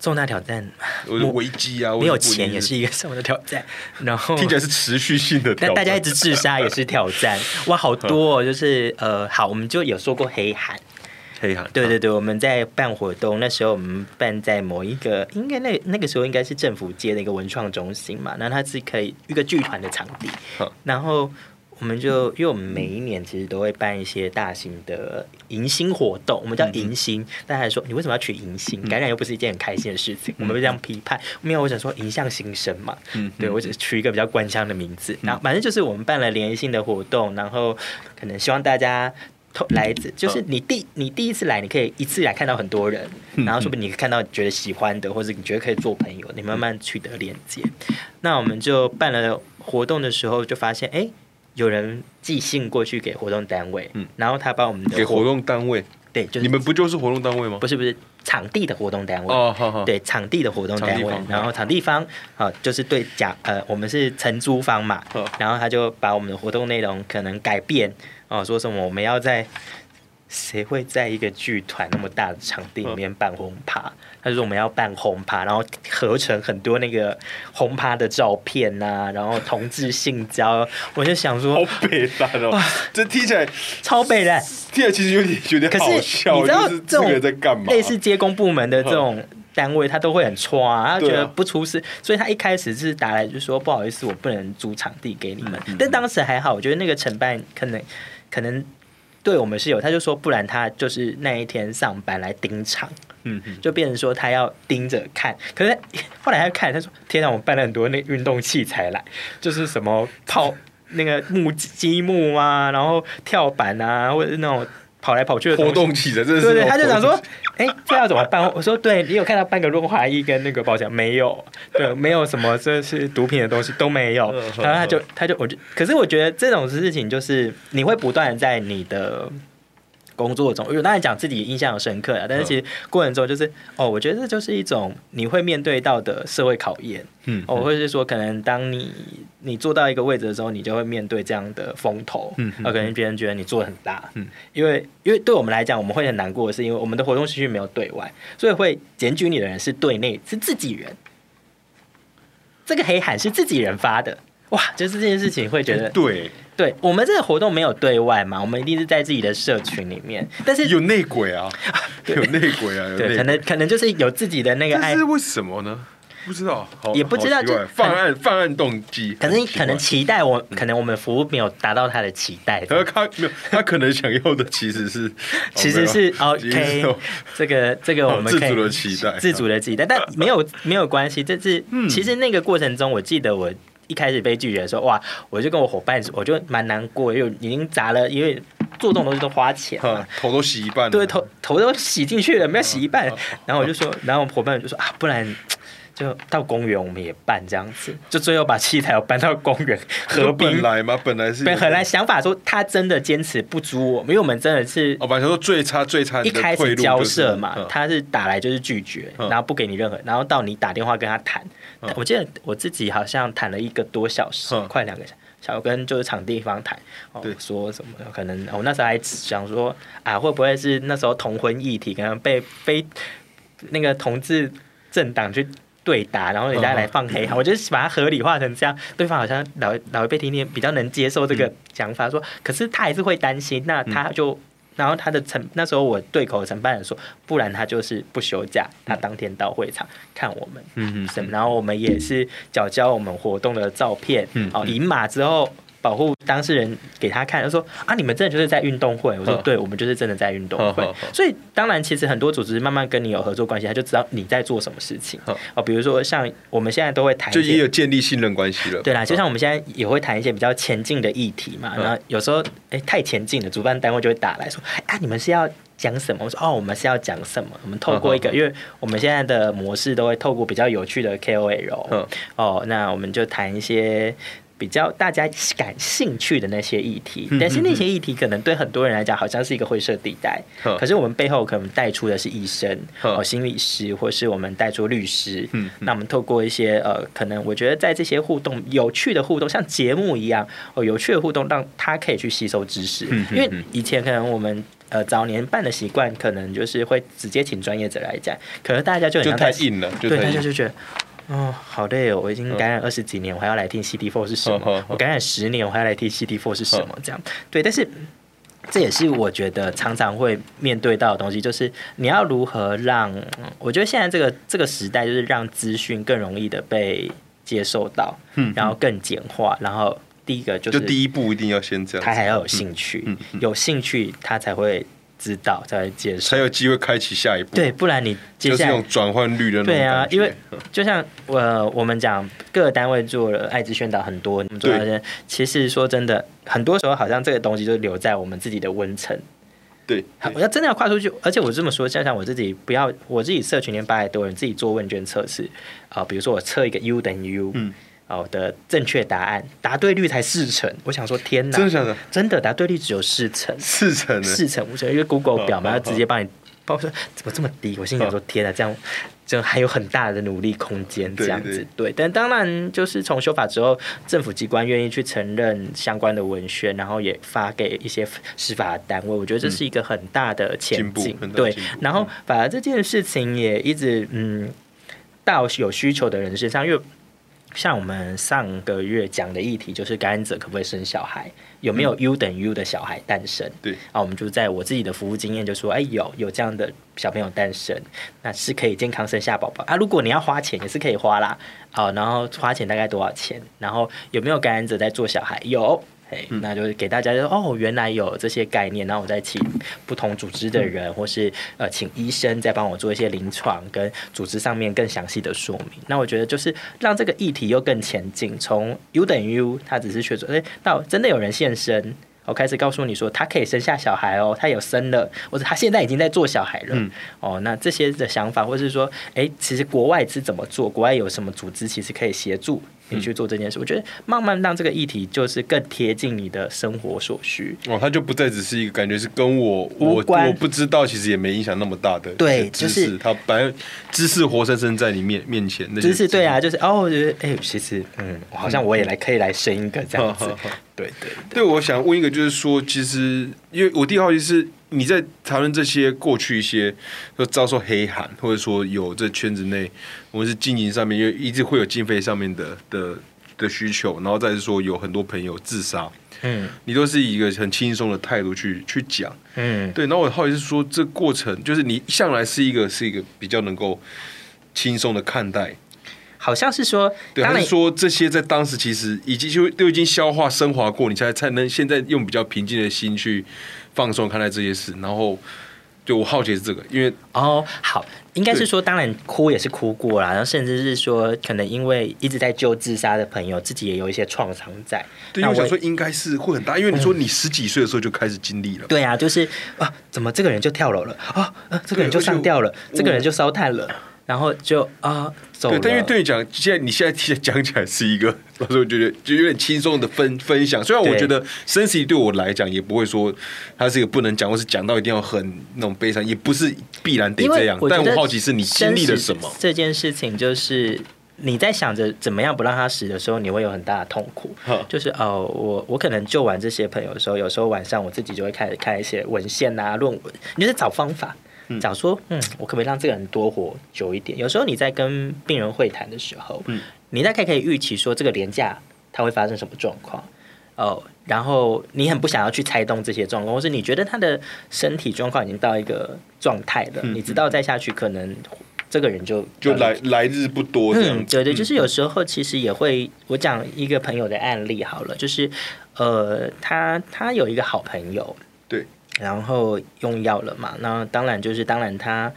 重大挑战，危机啊！没有钱也是一个什么的挑战，然后听起来是持续性的。但大家一直自杀也是挑战，*laughs* 哇，好多哦！就是呃，好，我们就有说过黑函，黑函，对对对，我们在办活动，那时候我们办在某一个，应该那那个时候应该是政府接的一个文创中心嘛，那它是可以一个剧团的场地，然后。我们就因为我们每一年其实都会办一些大型的迎新活动，我们叫迎新。大家说你为什么要取迎新？感染又不是一件很开心的事情，我们会这样批判。没有，我想说迎向新生嘛。嗯，对我只取一个比较官腔的名字。然后反正就是我们办了联谊性的活动，然后可能希望大家来，就是你第你第一次来，你可以一次来看到很多人，然后说不定你看到觉得喜欢的，或者你觉得可以做朋友，你慢慢取得连接。那我们就办了活动的时候，就发现哎。有人寄信过去给活动单位，嗯，然后他把我们的给活动单位，对，就你们不就是活动单位吗？不是不是，场地的活动单位。哦，好好，对，场地的活动单位，然后场地方啊，就是对甲呃，我们是承租方嘛，然后他就把我们的活动内容可能改变哦，说什么我们要在。谁会在一个剧团那么大的场地里面办轰趴？他说我们要办轰趴，然后合成很多那个轰趴的照片呐，然后同志性交，*laughs* 我就想说，好北烂哦！这听起来超北烂，听起来其实有点有点好笑。你知道这种在干嘛？类似接工部门的这种单位，他都会很抓，他觉得不出事，所以他一开始是打来就说不好意思，我不能租场地给你们。但当时还好，我觉得那个承办可能可能。对我们是有，他就说不然他就是那一天上班来盯场，嗯，就变成说他要盯着看。可是 *laughs* 后来他看，他说：“天啊，我办了很多那运动器材来，就是什么泡那个木积木啊，然后跳板啊，或者是那种。”跑来跑去的活动起的，对对，他就想说，哎，这要怎么办？我说，对你有看到半个润滑液跟那个保险没有？对，没有什么这是毒品的东西都没有。然后他就他就我就，可是我觉得这种事情就是你会不断在你的。工作中，有当然讲自己印象很深刻啊，但是其实过程中就是哦，我觉得这就是一种你会面对到的社会考验，嗯，哦，或者是说可能当你你做到一个位置的时候，你就会面对这样的风头，嗯，啊，可能别人觉得你做的很大，嗯，因为因为对我们来讲，我们会很难过是，因为我们的活动区域没有对外，所以会检举你的人是对内，是自己人，这个黑函是自己人发的。哇，就是这件事情会觉得，对，对我们这个活动没有对外嘛，我们一定是在自己的社群里面，但是有内鬼啊，*laughs* 有内鬼啊，对，可能可能就是有自己的那个爱，是为什么呢？不知道，也不知道，就犯案犯案动机，可能可能期待我，可能我们服务没有达到他的期待，他他没有，他可能想要的其实是 *laughs* 其实是 OK，这个这个我们自主的期待，自主的期待，但 *laughs* 没有没有关系，这是其实那个过程中，我记得我一开始被拒绝的时候，哇，我就跟我伙伴，我就蛮难过，因为已经砸了，因为做这种东西都花钱，头都洗一半，对，头头都洗进去了，没有洗一半，然后我就说，然后我伙伴就说啊，不然。就到公园，我们也办这样子，就最后把器材搬到公园合并。本来嘛？本来是本来想法说他真的坚持不租我们，因为我们真的是哦，本来说最差最差，一开始交涉嘛，他是打来就是拒绝，然后不给你任何，然后到你打电话跟他谈。我记得我自己好像谈了一个多小时，快两个小时小跟就是场地方谈，哦，说什么可能我那时候还想说啊，会不会是那时候同婚议题可能被非那个同志政党去。对打，然后人家来放黑，我就是把它合理化成这样，对方好像老老一辈听听比较能接受这个想法，说，可是他还是会担心，那他就，然后他的承那时候我对口承办人说，不然他就是不休假，他当天到会场看我们，嗯嗯，然后我们也是缴交我们活动的照片，嗯，哦，赢马之后。保护当事人给他看，他说啊，你们真的就是在运动会。我说对，我们就是真的在运动会。所以当然，其实很多组织慢慢跟你有合作关系，他就知道你在做什么事情。哦，比如说像我们现在都会谈，就也有建立信任关系了。对啦，就像我们现在也会谈一些比较前进的议题嘛。然后有时候哎太前进了，主办单位就会打来说，啊，你们是要讲什么？我说哦，我们是要讲什么？我们透过一个，因为我们现在的模式都会透过比较有趣的 KOL。哦，那我们就谈一些。比较大家感兴趣的那些议题，但是那些议题可能对很多人来讲好像是一个灰色地带。可是我们背后可能带出的是医生、哦心理师，或是我们带出律师。那我们透过一些呃，可能我觉得在这些互动有趣的互动，像节目一样哦，有趣的互动，让他可以去吸收知识。因为以前可能我们呃早年办的习惯，可能就是会直接请专业者来讲，可能大家就很太硬了，对大家就觉得。哦，好累哦！我已经感染二十几年，我还要来听 CD Four 是什么？我感染十年，我还要来听 CD Four 是什么？这样对，但是这也是我觉得常常会面对到的东西，就是你要如何让？我觉得现在这个这个时代，就是让资讯更容易的被接受到，嗯，然后更简化，然后第一个就是第一步一定要先这样，他还要有兴趣，有兴趣他才会。知道再介绍，才有机会开启下一步。对，不然你就是那种转换率的。对啊，因为就像我我们讲，各个单位做了艾滋宣导很多，我们做那些，其实说真的，很多时候好像这个东西就留在我们自己的温层。对，我要真的要跨出去，而且我这么说，像像我自己，不要我自己社群连八百多人，自己做问卷测试啊，比如说我测一个 U 等于 U，嗯。哦的正确答案，答对率才四成。我想说，天哪，真的真的答对率只有四成，四成，四成五成，因为 Google 表嘛，要直接帮你报说怎么这么低？我心想说，天哪，这样就还有很大的努力空间，这样子对。但当然，就是从修法之后，政府机关愿意去承认相关的文宣，然后也发给一些司法单位，我觉得这是一个很大的前进。对，然后反而这件事情也一直嗯，到有需求的人身上，因为。像我们上个月讲的议题，就是感染者可不可以生小孩，有没有 U 等于 U 的小孩诞生？对，啊，我们就在我自己的服务经验就说，哎，有有这样的小朋友诞生，那是可以健康生下宝宝啊。如果你要花钱，也是可以花啦。好，然后花钱大概多少钱？然后有没有感染者在做小孩？有。哎，那就是给大家说哦，原来有这些概念，然后我再请不同组织的人，或是呃，请医生再帮我做一些临床跟组织上面更详细的说明。那我觉得就是让这个议题又更前进，从 U 等于 U，他只是确诊，哎，到真的有人现身。我开始告诉你说，他可以生下小孩哦，他有生了，或者他现在已经在做小孩了。哦，那这些的想法，或者是说，哎，其实国外是怎么做？国外有什么组织其实可以协助你去做这件事？我觉得慢慢让这个议题就是更贴近你的生活所需。哦，它就不再只是一个感觉是跟我我我不知道，其实也没影响那么大的对知识。它反正知识活生生在你面面前，知识对啊，就是哦，我觉得哎，其实嗯，好像我也来可以来生一个这样子。*laughs* 对对对，我想问一个，就是说，其实因为我第一好奇是你在谈论这些过去一些都遭受黑函，或者说有这圈子内我们是经营上面，因为一直会有经费上面的的的需求，然后再是说有很多朋友自杀，嗯。你都是以一个很轻松的态度去去讲。嗯，对，然后我好奇是说，这过程就是你向来是一个是一个比较能够轻松的看待，好像是说，对，当然还是说这些在当时其实已经就都已经消化升华过，你才才能现在用比较平静的心去放松看待这些事。然后，就我好奇是这个，因为哦，好，应该是说，当然哭也是哭过啦，然后甚至是说，可能因为一直在救自杀的朋友，自己也有一些创伤在。对，我那我想说应该是会很大，因为你说你十几岁的时候就开始经历了，对啊，就是啊，怎么这个人就跳楼了啊？呃，这个人就上吊了，这个人就烧炭了，然后就啊走了。对，但因为对你讲，现在你现在听讲起来是一个，老师我觉得就有点轻松的分分享。虽然我觉得生死对我来讲也不会说它是一个不能讲，或是讲到一定要很那种悲伤，也不是必然得这样。我但我好奇是你经历了什么？这件事情就是你在想着怎么样不让他死的时候，你会有很大的痛苦。哈就是哦，我我可能救完这些朋友的时候，有时候晚上我自己就会开始看一些文献啊、论文，你就是找方法。找说，嗯，我可不可以让这个人多活久一点？有时候你在跟病人会谈的时候，嗯。你大概可以预期说这个廉价它会发生什么状况。哦，然后你很不想要去猜动这些状况，或是你觉得他的身体状况已经到一个状态了，嗯你知道再下去可能这个人就就来来日不多这样嗯，子。对对，就是有时候其实也会，我讲一个朋友的案例好了，就是呃，他他有一个好朋友，对，然后用药了嘛，那当然就是当然他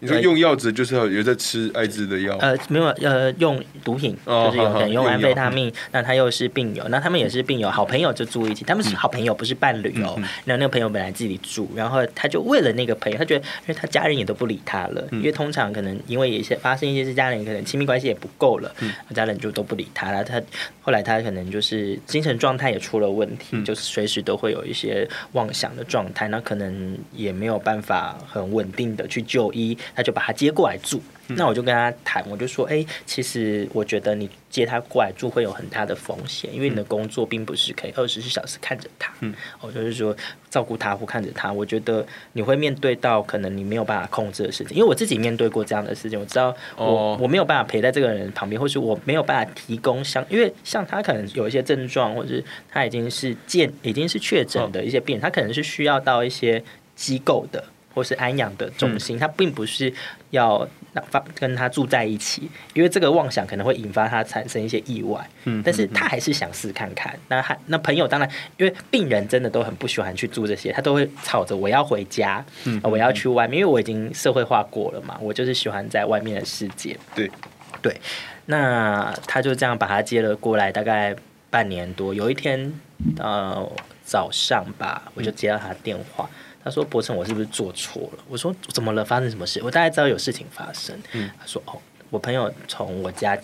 你说用药子就是要有在吃艾滋的药，呃没有呃用毒品，哦就是有好好人用安非他命，那他又是病友，那他们也是病友，好朋友就住一起，他们是好朋友，不是伴侣哦。那那个朋友本来自己住，然后他就为了那个朋友，他觉得因为他家人也都不理他了，因为通常可能因为一些发生一些事，家人可能亲密关系也不够了，家人就都不理他了。他后来他可能就是精神状态也出了问题，就是随时都会有一些妄想的状态，那可能也没有办法很稳定的去就医，他就把他接过来住。那我就跟他谈，我就说，哎、其实我觉得你接他过来住会有很大的风险，因为你的工作并不是可以二十四小时看着他，嗯，我就是说照顾他或看着他，我觉得你会面对到可能你没有办法控制的事情，因为我自己面对过这样的事情，我知道我、哦。我没有办法陪在这个人旁边，或是我没有办法提供相，因为像他可能有一些症状，或者是他已经是健已经是确诊的一些病人，他可能是需要到一些机构的。或是安养的中心，他并不是要发跟他住在一起，因为这个妄想可能会引发他产生一些意外。嗯但是他还是想试看看。那还那朋友当然，因为病人真的都很不喜欢去住这些，他都会吵着我要回家，嗯我要去外面，因为我已经社会化过了嘛，我就是喜欢在外面的世界。对对，那他就这样把他接了过来，大概半年多。有一天，呃，早上吧，我就接到他的电话，他说：“伯承，我是不是做错了？”我说：“怎么了？发生什么事？”我大概知道有事情发生。嗯他说：“哦，我朋友从我家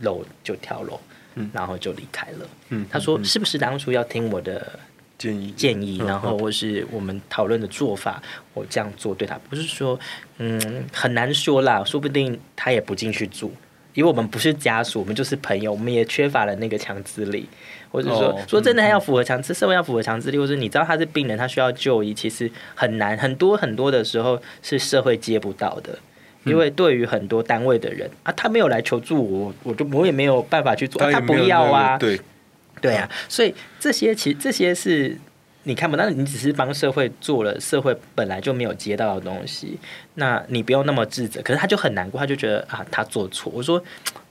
楼就跳楼，嗯然后就离开了。嗯他说：“是不是当初要听我的建议建议，嗯然后或是我们讨论的做法，我这样做对他不是说，嗯，很难说啦，说不定他也不进去住，因为我们不是家属，我们就是朋友，我们也缺乏了那个强制力，或者说、哦说真的，他要符合强制，社会要符合强制力，或者你知道他是病人，他需要就医，其实很难，很多很多的时候是社会接不到的。因为对于很多单位的人啊，他没有来求助我，我就我也没有办法去做，啊他不要啊，对，对啊，所以这些其实这些是你看不到，你只是帮社会做了社会本来就没有接到的东西，那你不用那么自责。可是他就很难过，他就觉得啊，他做错。我说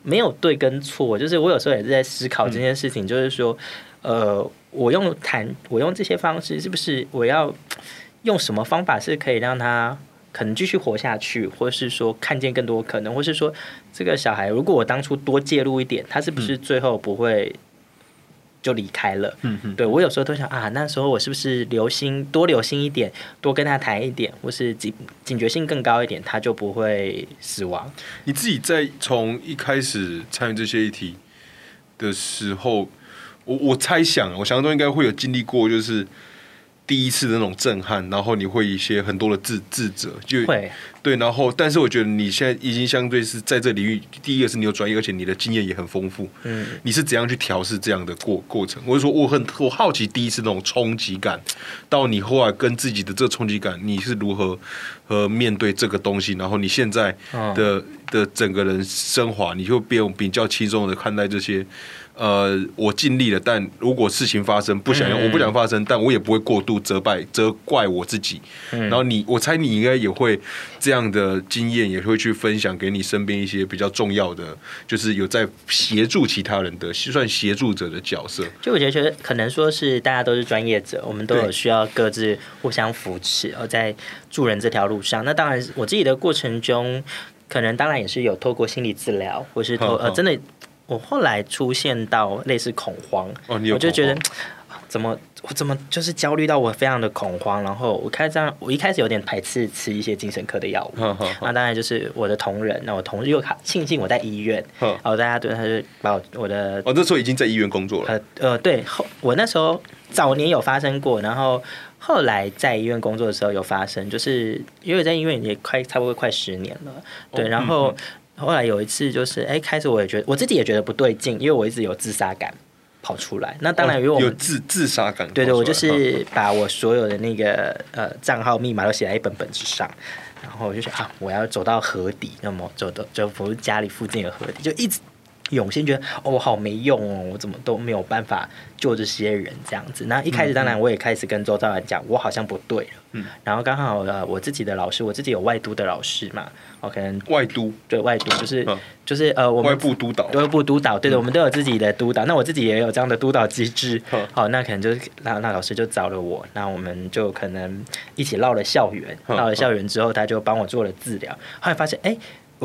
没有对跟错，就是我有时候也是在思考这件事情，就是说，呃，我用谈，我用这些方式，是不是我要用什么方法是可以让他？可能继续活下去，或是说看见更多可能，或是说这个小孩，如果我当初多介入一点，他是不是最后不会就离开了？嗯嗯，对我有时候都想啊，那时候我是不是留心多留心一点，多跟他谈一点，或是警警觉性更高一点，他就不会死亡。你自己在从一开始参与这些议题的时候，我我猜想，我想象中应该会有经历过，就是第一次的那种震撼，然后你会一些很多的自自责，就会，对，然后但是我觉得你现在已经相对是在这领域，第一个是你有专业，而且你的经验也很丰富。嗯，你是怎样去调试这样的过过程？我就说我很我好奇第一次那种冲击感，到你后来跟自己的这个冲击感，你是如何和面对这个东西？然后你现在嗯的、的整个人升华，你就变比较轻松的看待这些呃，我尽力了，但如果事情发生不想要，我不想发生，但我也不会过度责败、责怪我自己。然后你，我猜你应该也会这样的经验，也会去分享给你身边一些比较重要的，就是有在协助其他人的，算协助者的角色。就我觉得，可能说是大家都是专业者，我们都有需要各自互相扶持，而在助人这条路上。那当然，我自己的过程中，可能当然也是有透过心理治疗，或是透呃真的。我后来出现到类似恐慌，我就觉得 *tsk* 怎么我怎么就是焦虑到我非常的恐慌，然后我开始这样，我一开始有点排斥吃一些精神科的药物，那当然就是我的同仁，那我同事又庆幸我在医院，然后大家对他就把我我的哦那时候已经在医院工作了，呃呃对后我那时候早年有发生过，然后后来在医院工作的时候有发生，就是因为在医院也快差不多快十年了，对，然后。后来有一次，就是哎，开始我也觉得我自己也觉得不对劲，因为我一直有自杀感跑出来。那当然，因为我有自自杀感，对对，我就是把我所有的那个呃账号密码都写在一本本子上，然后我就想啊，我要走到河底，那么走到就不是家里附近有河底，就一直涌现，觉得哦，我好没用哦，我怎么都没有办法救这些人这样子。那一开始，当然我也开始跟周遭人讲，我好像不对了。嗯，然后刚好呃，我自己的老师，我自己有外督的老师嘛。哦可能外督对外督就是就是呃，我们外部督导外部督导，对的，我们都有自己的督导。那我自己也有这样的督导机制。好，那可能就是那那老师就找了我，那我们就可能一起绕了校园，绕了校园之后，他就帮我做了治疗。后来发现，哎。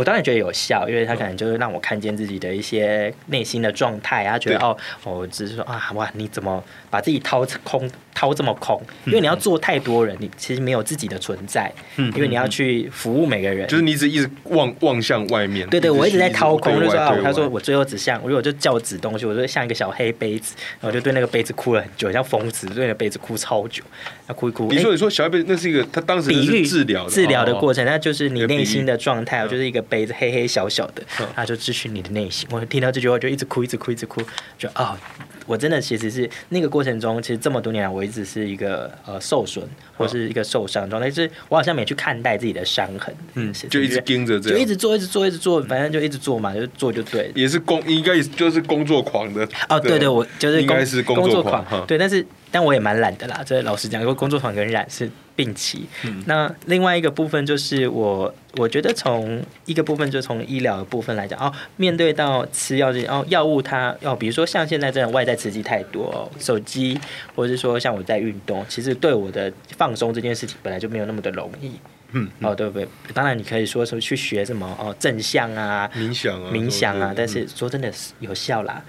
我当然觉得有效，因为他可能就是让我看见自己的一些内心的状态啊，觉得哦，我只是说啊，哇，你怎么把自己掏空，掏这么空？因为你要做太多人，你其实没有自己的存在，嗯因为你要去服务每个人，就是你一直一直望望向外面。对对，我一直在掏空，就说啊，他说我最后只像，如果就叫指东西，我就像一个小黑杯子，然后就对那个杯子哭了很久，像疯子对那个杯子哭超久，要哭一哭。你说你说小黑杯，那是一个他当时比喻治疗治疗的过程，那就是你内心的状态，就是一个。杯子黑黑小小的，他就支持你的内心。我听到这句话就一直哭，一直哭，一直哭，就啊，我真的其实是那个过程中，其实这么多年来，我一直是一个呃受损或是一个受伤状态，就是我好像没去看待自己的伤痕，嗯，就一直盯着这，就一直做，一直做，一直做，反正就一直做嘛，就做就对。也是工，应该就是工作狂的哦，对对，我就是应该是工作狂，对，但是。但我也蛮懒的啦，这老实讲，因为工作坊跟染是并齐。那另外一个部分就是我，我觉得从一个部分就从医疗的部分来讲，哦，面对到吃药这些哦药物它哦，比如说像现在这种外在刺激太多，手机或者是说像我在运动，其实对我的放松这件事情本来就没有那么的容易。嗯，哦，对不对？当然，你可以说说去学什么哦，正向啊，冥想啊，冥想啊。但是说真的是有效啦，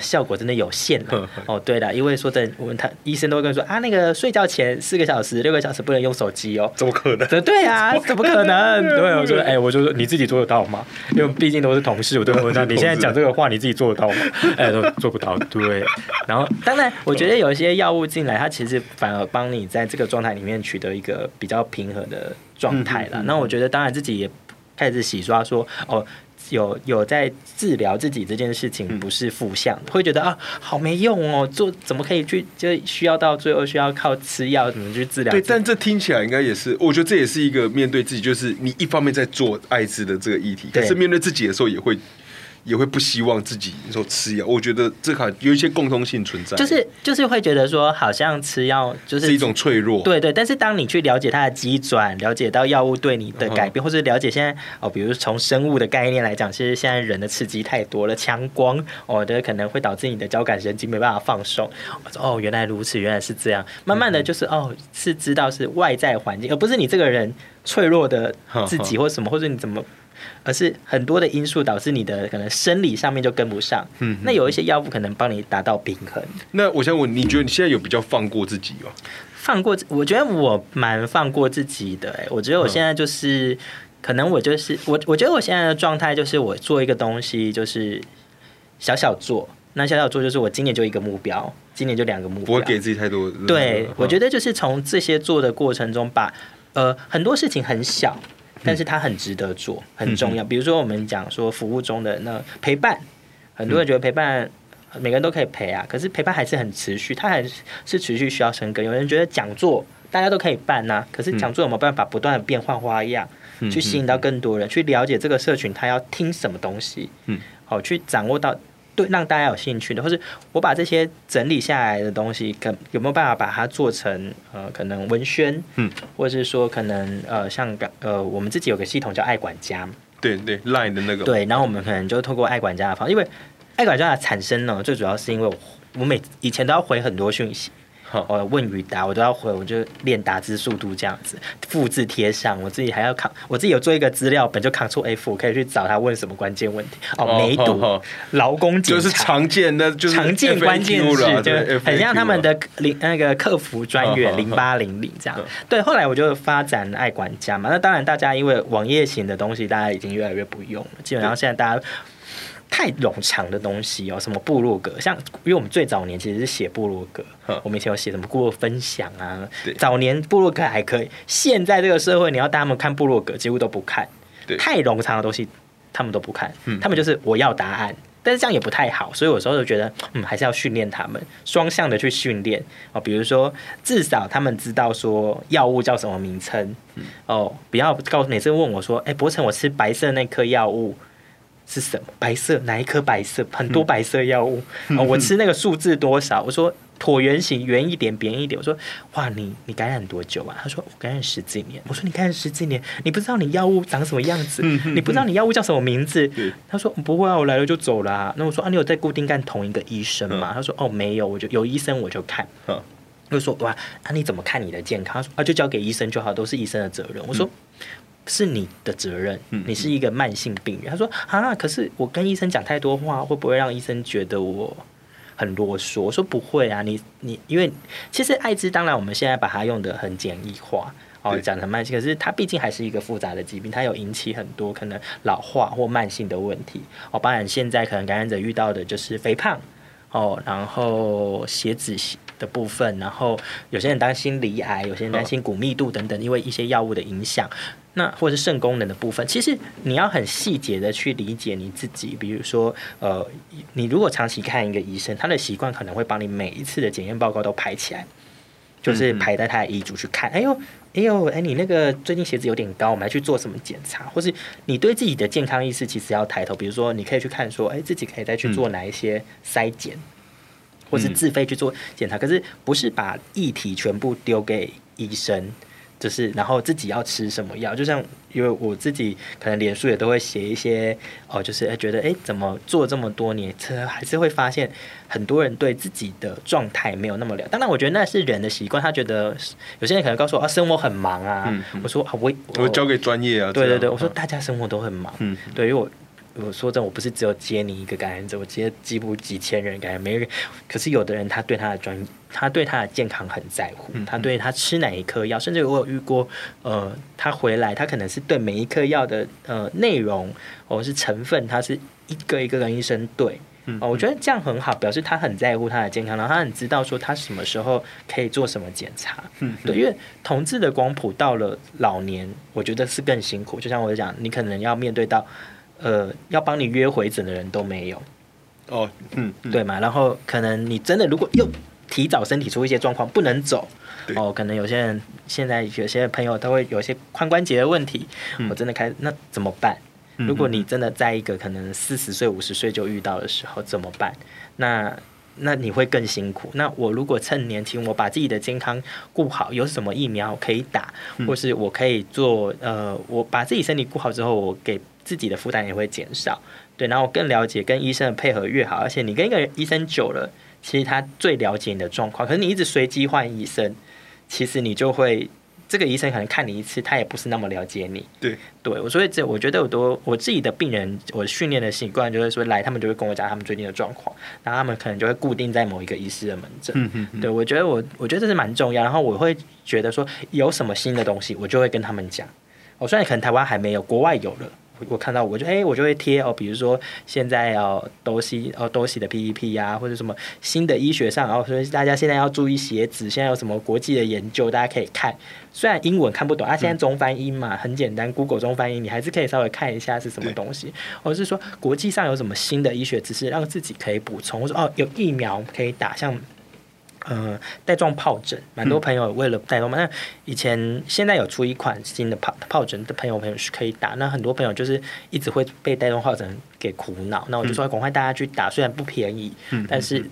效果真的有限了。哦，对的，因为说真，我们他医生都会跟说啊，那个睡觉前四个小时、六个小时不能用手机哦。怎么可能？对啊，*laughs* 怎么可能？对，我说，哎，我就说你自己做得到吗？因为毕竟都是同事，我都问他，*laughs* 你现在讲这个话，你自己做得到吗？哎，都做不到。对。然后，当然，我觉得有一些药物进来，它其实反而帮你在这个状态里面取得一个比较平衡的。的状态了，那我觉得当然自己也开始洗刷，说哦，有有在治疗自己这件事情不是负向，会觉得啊好没用哦，做怎么可以去就需要到最后需要靠吃药怎么去治疗？对，但这听起来应该也是，我觉得这也是一个面对自己，就是你一方面在做艾滋的这个议题，可是面对自己的时候也会。也会不希望自己说吃药，我觉得这卡有一些共通性存在，就是就是会觉得说好像吃药就是一种脆弱，对对。但是当你去了解它的机转，了解到药物对你的改变，或者了解现在哦，比如从生物的概念来讲，其实现在人的刺激太多了，强光哦的可能会导致你的交感神经没办法放松。哦，原来如此，原来是这样。慢慢的就是哦，是知道是外在环境，而不是你这个人脆弱的自己或什么，或者你怎么。而是很多的因素导致你的可能生理上面就跟不上，嗯，那有一些药物可能帮你达到平衡。那我想问，你觉得你现在有比较放过自己吗？放过，我觉得我蛮放过自己的。哎，我觉得我现在就是，可能我就是我，我觉得我现在的状态就是，我做一个东西就是小小做，那小小做就是我今年就一个目标，今年就两个目标，不会给自己太多。对，我觉得就是从这些做的过程中，把呃很多事情很小。但是它很值得做，很重要。比如说，我们讲说服务中的那陪伴，很多人觉得陪伴每个人都可以陪啊，可是陪伴还是很持续，它还是持续需要生根。有人觉得讲座大家都可以办呐，可是讲座有没有办法不断的变换花样，去吸引到更多人，去了解这个社群他要听什么东西？嗯，好，去掌握到对让大家有兴趣的，或是我把这些整理下来的东西，可有没有办法把它做成呃可能文宣，嗯，或者是说可能呃像呃我们自己有个系统叫爱管家，对对，Line 的那个，对，然后我们可能就透过爱管家的方，因为爱管家的产生呢，最主要是因为我我每以前都要回很多讯息。我问与答，我都要回，我就练打字速度这样子，复制贴上。我自己还要扛，我自己有做一个资料本，就扛出 F，我可以去找他问什么关键问题。哦，梅毒、劳工检查，就是常见的，就是常见关键字，就很像他们的零那个客服专员零八零零这样。对，后来我就发展爱管家嘛。那当然，大家因为网页型的东西，大家已经越来越不用了，基本上现在大家。太冗长的东西哦，什么部落格，像因为我们最早年其实是写部落格，我们以前有写什么部落分享啊，早年部落格还可以，现在这个社会你要带他们看部落格，几乎都不看，太冗长的东西他们都不看，他们就是我要答案，但是这样也不太好，所以有时候就觉得，嗯，还是要训练他们双向的去训练。哦，比如说至少他们知道说药物叫什么名称，哦，不要告诉每次问我说，哎，博成，我吃白色那颗药物。是什么？白色哪一颗白色？很多白色药物。我吃那个数字多少？我说椭圆形，圆一点，扁一点。我说哇，你你感染多久啊？他说我感染十几年。我说你感染十几年，你不知道你药物长什么样子？你不知道你药物叫什么名字？他说不会啊，我来了就走了。那我说啊，你有在固定看同一个医生吗？他说哦，没有，我就有医生我就看。就说哇，那你怎么看你的健康？他说啊，就交给医生就好，都是医生的责任。我说。是你的责任，你是一个慢性病人。他说啊，可是我跟医生讲太多话，会不会让医生觉得我很啰嗦？我说不会啊，你你因为其实艾滋，当然我们现在把它用的很简易化哦，讲成慢性，可是它毕竟还是一个复杂的疾病，它有引起很多可能老化或慢性的问题哦。当然现在可能感染者遇到的就是肥胖哦，然后血脂的部分，然后有些人担心离癌，有些人担心骨密度等等，因为一些药物的影响。那或者是肾功能的部分，其实你要很细节的去理解你自己。比如说，呃，你如果长期看一个医生，他的习惯可能会帮你每一次的检验报告都排起来，就是排在他的遗嘱去看。哎呦，哎呦，哎，你那个最近血脂有点高，我们来去做什么检查？或是你对自己的健康意识其实要抬头。比如说，你可以去看说，哎，自己可以再去做哪一些筛检，或是自费去做检查。可是不是把议题全部丢给医生。就是，然后自己要吃什么药，就像因为我自己可能脸书也都会写一些哦，就是哎觉得哎怎么做这么多年，这还是会发现很多人对自己的状态没有那么了。当然，我觉得那是人的习惯，他觉得有些人可能告诉我啊，生活很忙啊。我说啊，我我交给专业啊。对对对，我说大家生活都很忙。嗯，对于我。我说真，我不是只有接你一个感染者，我接几乎几千人感染，每个。可是有的人他对他的专，他对他的健康很在乎，他对他吃哪一颗药，甚至我有遇过，呃，他回来，他可能是对每一颗药的呃内容或是成分，他是一个一个跟医生对。哦，我觉得这样很好，表示他很在乎他的健康，然后他很知道说他什么时候可以做什么检查。嗯，对，因为同志的光谱到了老年，我觉得是更辛苦。就像我讲，你可能要面对到。呃，要帮你约回诊的人都没有，哦，嗯，对嘛？然后可能你真的如果又提早身体出一些状况不能走，哦，可能有些人现在有些朋友都会有一些髋关节的问题，我真的开那怎么办？如果你真的在一个可能四十岁五十岁就遇到的时候怎么办？那那你会更辛苦。那我如果趁年轻，我把自己的健康顾好，有什么疫苗可以打，或是我可以做呃，我把自己身体顾好之后，我给。自己的负担也会减少，对，然后更了解跟医生的配合越好，而且你跟一个医生久了，其实他最了解你的状况。可是你一直随机换医生，其实你就会这个医生可能看你一次，他也不是那么了解你。对，对我所以这我觉得我都我自己的病人，我训练的习惯就是说来，他们就会跟我讲他们最近的状况，然后他们可能就会固定在某一个医师的门诊。嗯嗯，对我觉得我我觉得这是蛮重要，然后我会觉得说有什么新的东西，我就会跟他们讲。我虽然可能台湾还没有，国外有了。我看到我就哎，我就会贴哦，比如说现在哦，多西哦，多西的 PEP 呀，或者什么新的医学上，然后说大家现在要注意鞋子，现在有什么国际的研究，大家可以看。虽然英文看不懂，啊，现在中翻英嘛，很简单，Google 中翻英，你还是可以稍微看一下是什么东西。或是说国际上有什么新的医学知识，让自己可以补充。我说哦，有疫苗可以打，像呃，带状疱疹，蛮多朋友为了带状疱，那以前现在有出一款新的疱疱疹的朋友朋友是可以打，那很多朋友就是一直会被带状疱疹给苦恼，那我就说赶快大家去打，虽然不便宜，但是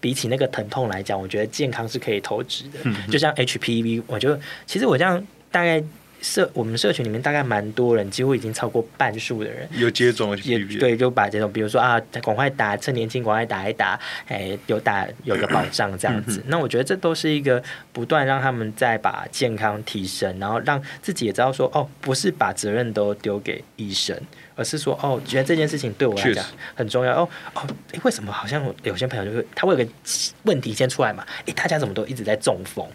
比起那个疼痛来讲，我觉得健康是可以投资的。就像 HPV，我就其实我这样大概。社我们社群里面大概蛮多人，几乎已经超过半数的人有接种，也对，就把这种，比如说啊，赶快打，趁年轻赶快打一打，哎，有打有个保障这样子。*clears throat* 那我觉得这都是一个不断让他们在把健康提升，然后让自己也知道说，哦，不是把责任都丢给医生，而是说，哦，觉得这件事情对我来讲很重要。哦哦，哎，为什么好像有些朋友就是他会有个问题先出来嘛？哎，大家怎么都一直在中风？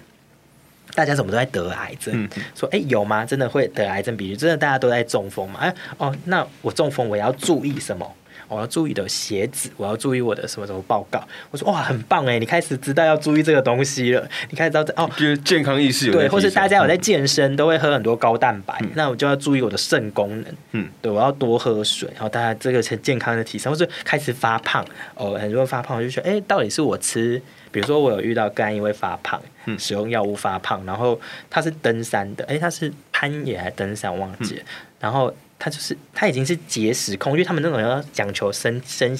大家怎么都在得癌症？说哎有吗？真的会得癌症？比如真的大家都在中风吗？哎哦，那我中风我要注意什么？我要注意的鞋子，我要注意我的什么什么报告？我说哇很棒哎，你开始知道要注意这个东西了，你开始知道哦，就是健康意识有对，或是大家有在健身，都会喝很多高蛋白，那我就要注意我的肾功能。嗯，对，我要多喝水，然后大家这个是健康的提升，或是开始发胖哦，很多人发胖，我就说哎，到底是我吃？比如说，我有遇到肝因为发胖，使用药物发胖，然后他是登山的，哎，他是攀岩还登山忘记了，然后他就是他已经是节食控，因为他们那种要讲求身身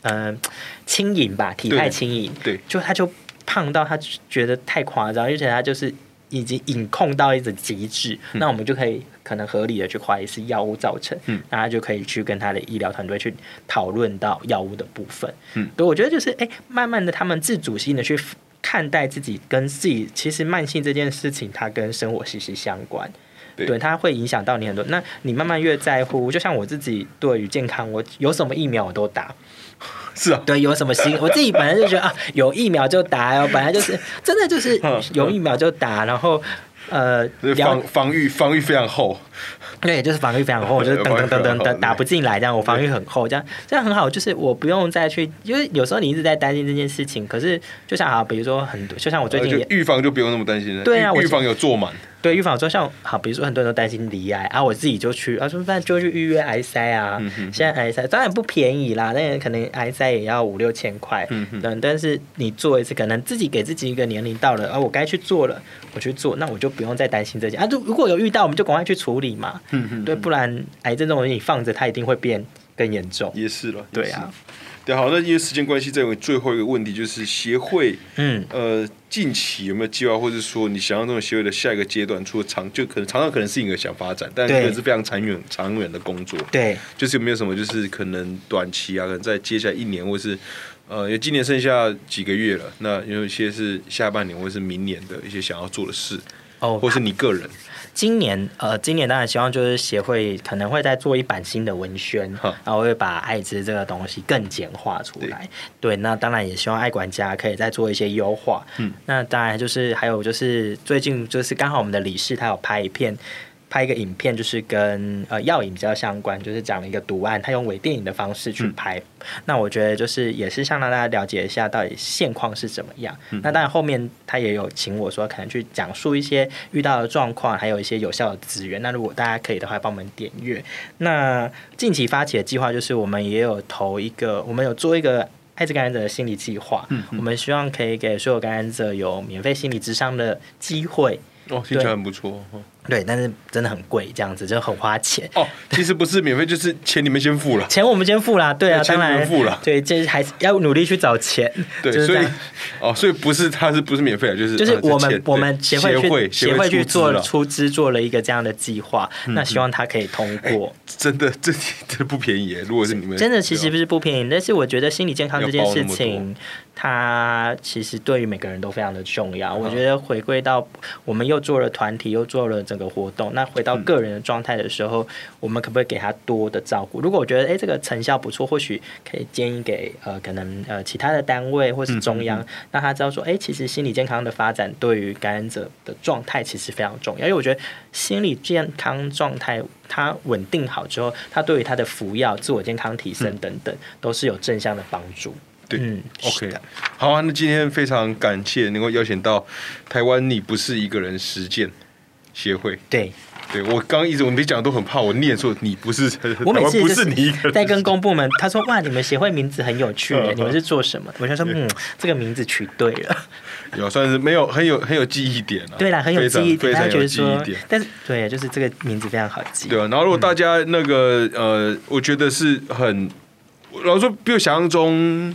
嗯轻盈吧，体态轻盈，对，就他就胖到他觉得太夸张，而且他就是已经隐控到一种极致，那我们就可以。可能合理的去怀疑是药物造成，嗯，那他就可以去跟他的医疗团队去讨论到药物的部分，嗯，对，我觉得就是哎，慢慢的他们自主性的去看待自己跟自己，其实慢性这件事情，它跟生活息息相关，对，它会影响到你很多。那你慢慢越在乎，就像我自己对于健康，我有什么疫苗我都打，*laughs* 是啊，对，有什么心，我自己本来就觉得啊，有疫苗就打哦，本来就是 *laughs* 真的就是有疫苗就打，然后。呃，防防御防御非常厚，对，就是防御非常厚，就是等等等等等打不进来这样，我防御很厚，这样这样很好，就是我不用再去，因为有时候你一直在担心这件事情，可是就像啊，比如说很多，就像我最近预防就不用那么担心了，对啊，预防有做满。对预防说像好，比如说很多人都担心离癌啊，我自己就去啊，说那就去预约癌筛啊。现在癌筛当然不便宜啦，那可能癌筛也要五六千块。嗯嗯。但是你做一次，可能自己给自己一个年龄到了，啊，我该去做了，我去做，那我就不用再担心这些啊。如如果有遇到，我们就赶快去处理嘛。嗯嗯。对，不然癌症这种东西放着，它一定会变更严重。也是了。对啊。对，好，那因为时间关系，再问最后一个问题，就是协会，嗯，呃，近期有没有计划，或者说你想象中的协会的下一个阶段，除了长，就可能常常可能是一个想发展，但可能是非常长远、长远的工作。对，就是有没有什么，就是可能短期啊，可能在接下来一年，或是呃，因为今年剩下几个月了，那有一些是下半年或是明年的一些想要做的事，哦，或是你个人。今年呃，今年当然希望就是协会可能会再做一版新的文宣，然后会把艾滋这个东西更简化出来。对，那当然也希望爱管家可以再做一些优化。嗯，那当然就是还有就是最近就是刚好我们的理事他有拍一片。拍一个影片，就是跟呃药引比较相关，就是讲了一个毒案，他用微电影的方式去拍。那我觉得就是也是想让大家了解一下到底现况是怎么样。那当然后面他也有请我说，可能去讲述一些遇到的状况，还有一些有效的资源。那如果大家可以的话，帮我们点阅。那近期发起的计划就是我们也有投一个，我们有做一个艾滋感染者的心理计划。嗯，我们希望可以给所有感染者有免费心理咨商的机会。哦，听起来很不错。对，但是真的很贵，这样子就很花钱。哦，其实不是免费，就是钱你们先付了。钱我们先付了，对啊，当然付了。对，这还是要努力去找钱。对，*laughs* 所以哦，所以不是，他是不是免费啊？就是就是我们我们协会去协会去做出资做了一个这样的计划，那希望他可以通过。真的，这这不便宜。如果是你们真的，其实不是不便宜，但是我觉得心理健康这件事情，它其实对于每个人都非常的重要。我觉得回归到我们又做了团体，又做了整个活动，那。回到个人的状态的时候，我们可不可以给他多的照顾？如果我觉得哎这个成效不错，或许可以建议给呃可能呃其他的单位或是中央，让他知道说哎其实心理健康的发展对于感染者的状态其实非常重要。因为我觉得心理健康状态它稳定好之后，它对于他的服药、自我健康提升等等都是有正向的帮助。对，嗯，OK，好啊，那今天非常感谢能够邀请到台湾你不是一个人实践协会。对。对我刚一直我没讲都很怕我念错，你不是，*laughs* 我每次不是你在跟公部门，他说哇，你们协会名字很有趣，*laughs* 你们是做什么？我就说嗯，这个名字取对了，*laughs* 有算是没有很有很有记忆点对啦，很有记忆点，大家觉得说，但是对，就是这个名字非常好记。对啊，然后如果大家那个呃，我觉得是很，老实说比我想象中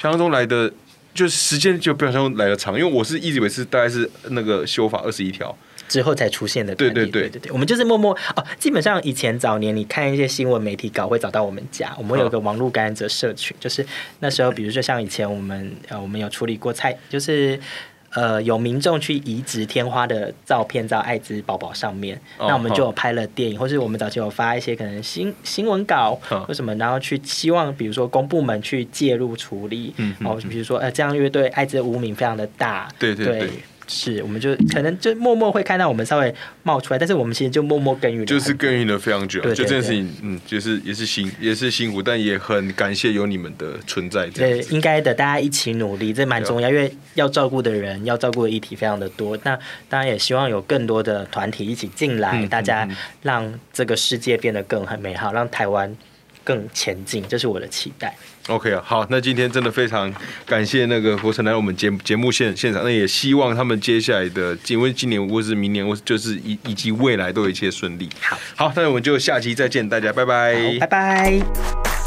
想象中来的。就是时间就比想像来的长，因为我是一直以为是大概是那个修法二十一条之后才出现的。对对对对对，我们就是默默哦。基本上以前早年你看一些新闻媒体稿会找到我们家，我们有个网络感染者社群，就是那时候比如说像以前我们呃我们有处理过菜，就是。呃，有民众去移植天花的照片在艾滋宝宝上面，那我们就有拍了电影，或是我们早期有发一些可能新新闻稿，或什么，然后去希望比如说公部门去介入处理，哦，比如说呃，这样因为对艾滋的污名非常的大，对对。对。是，我们就可能就默默会看到我们稍微冒出来，但是我们其实就默默耕耘，就是耕耘了非常久。就这件事情，嗯，就是也是辛也是辛苦，但也很感谢有你们的存在。对，应该的，大家一起努力，这蛮重要，因为要照顾的人，要照顾的议题非常的多。那当然也希望有更多的团体一起进来，大家让这个世界变得更很美好，让台湾更前进，这是我的期待。OK 啊，好，那今天真的非常感谢那个佛成来我们节节目现现场，那也希望他们接下来的，因为今年或是明年，或就是以以及未来都一切顺利。好，好，那我们就下期再见，大家拜拜，拜拜。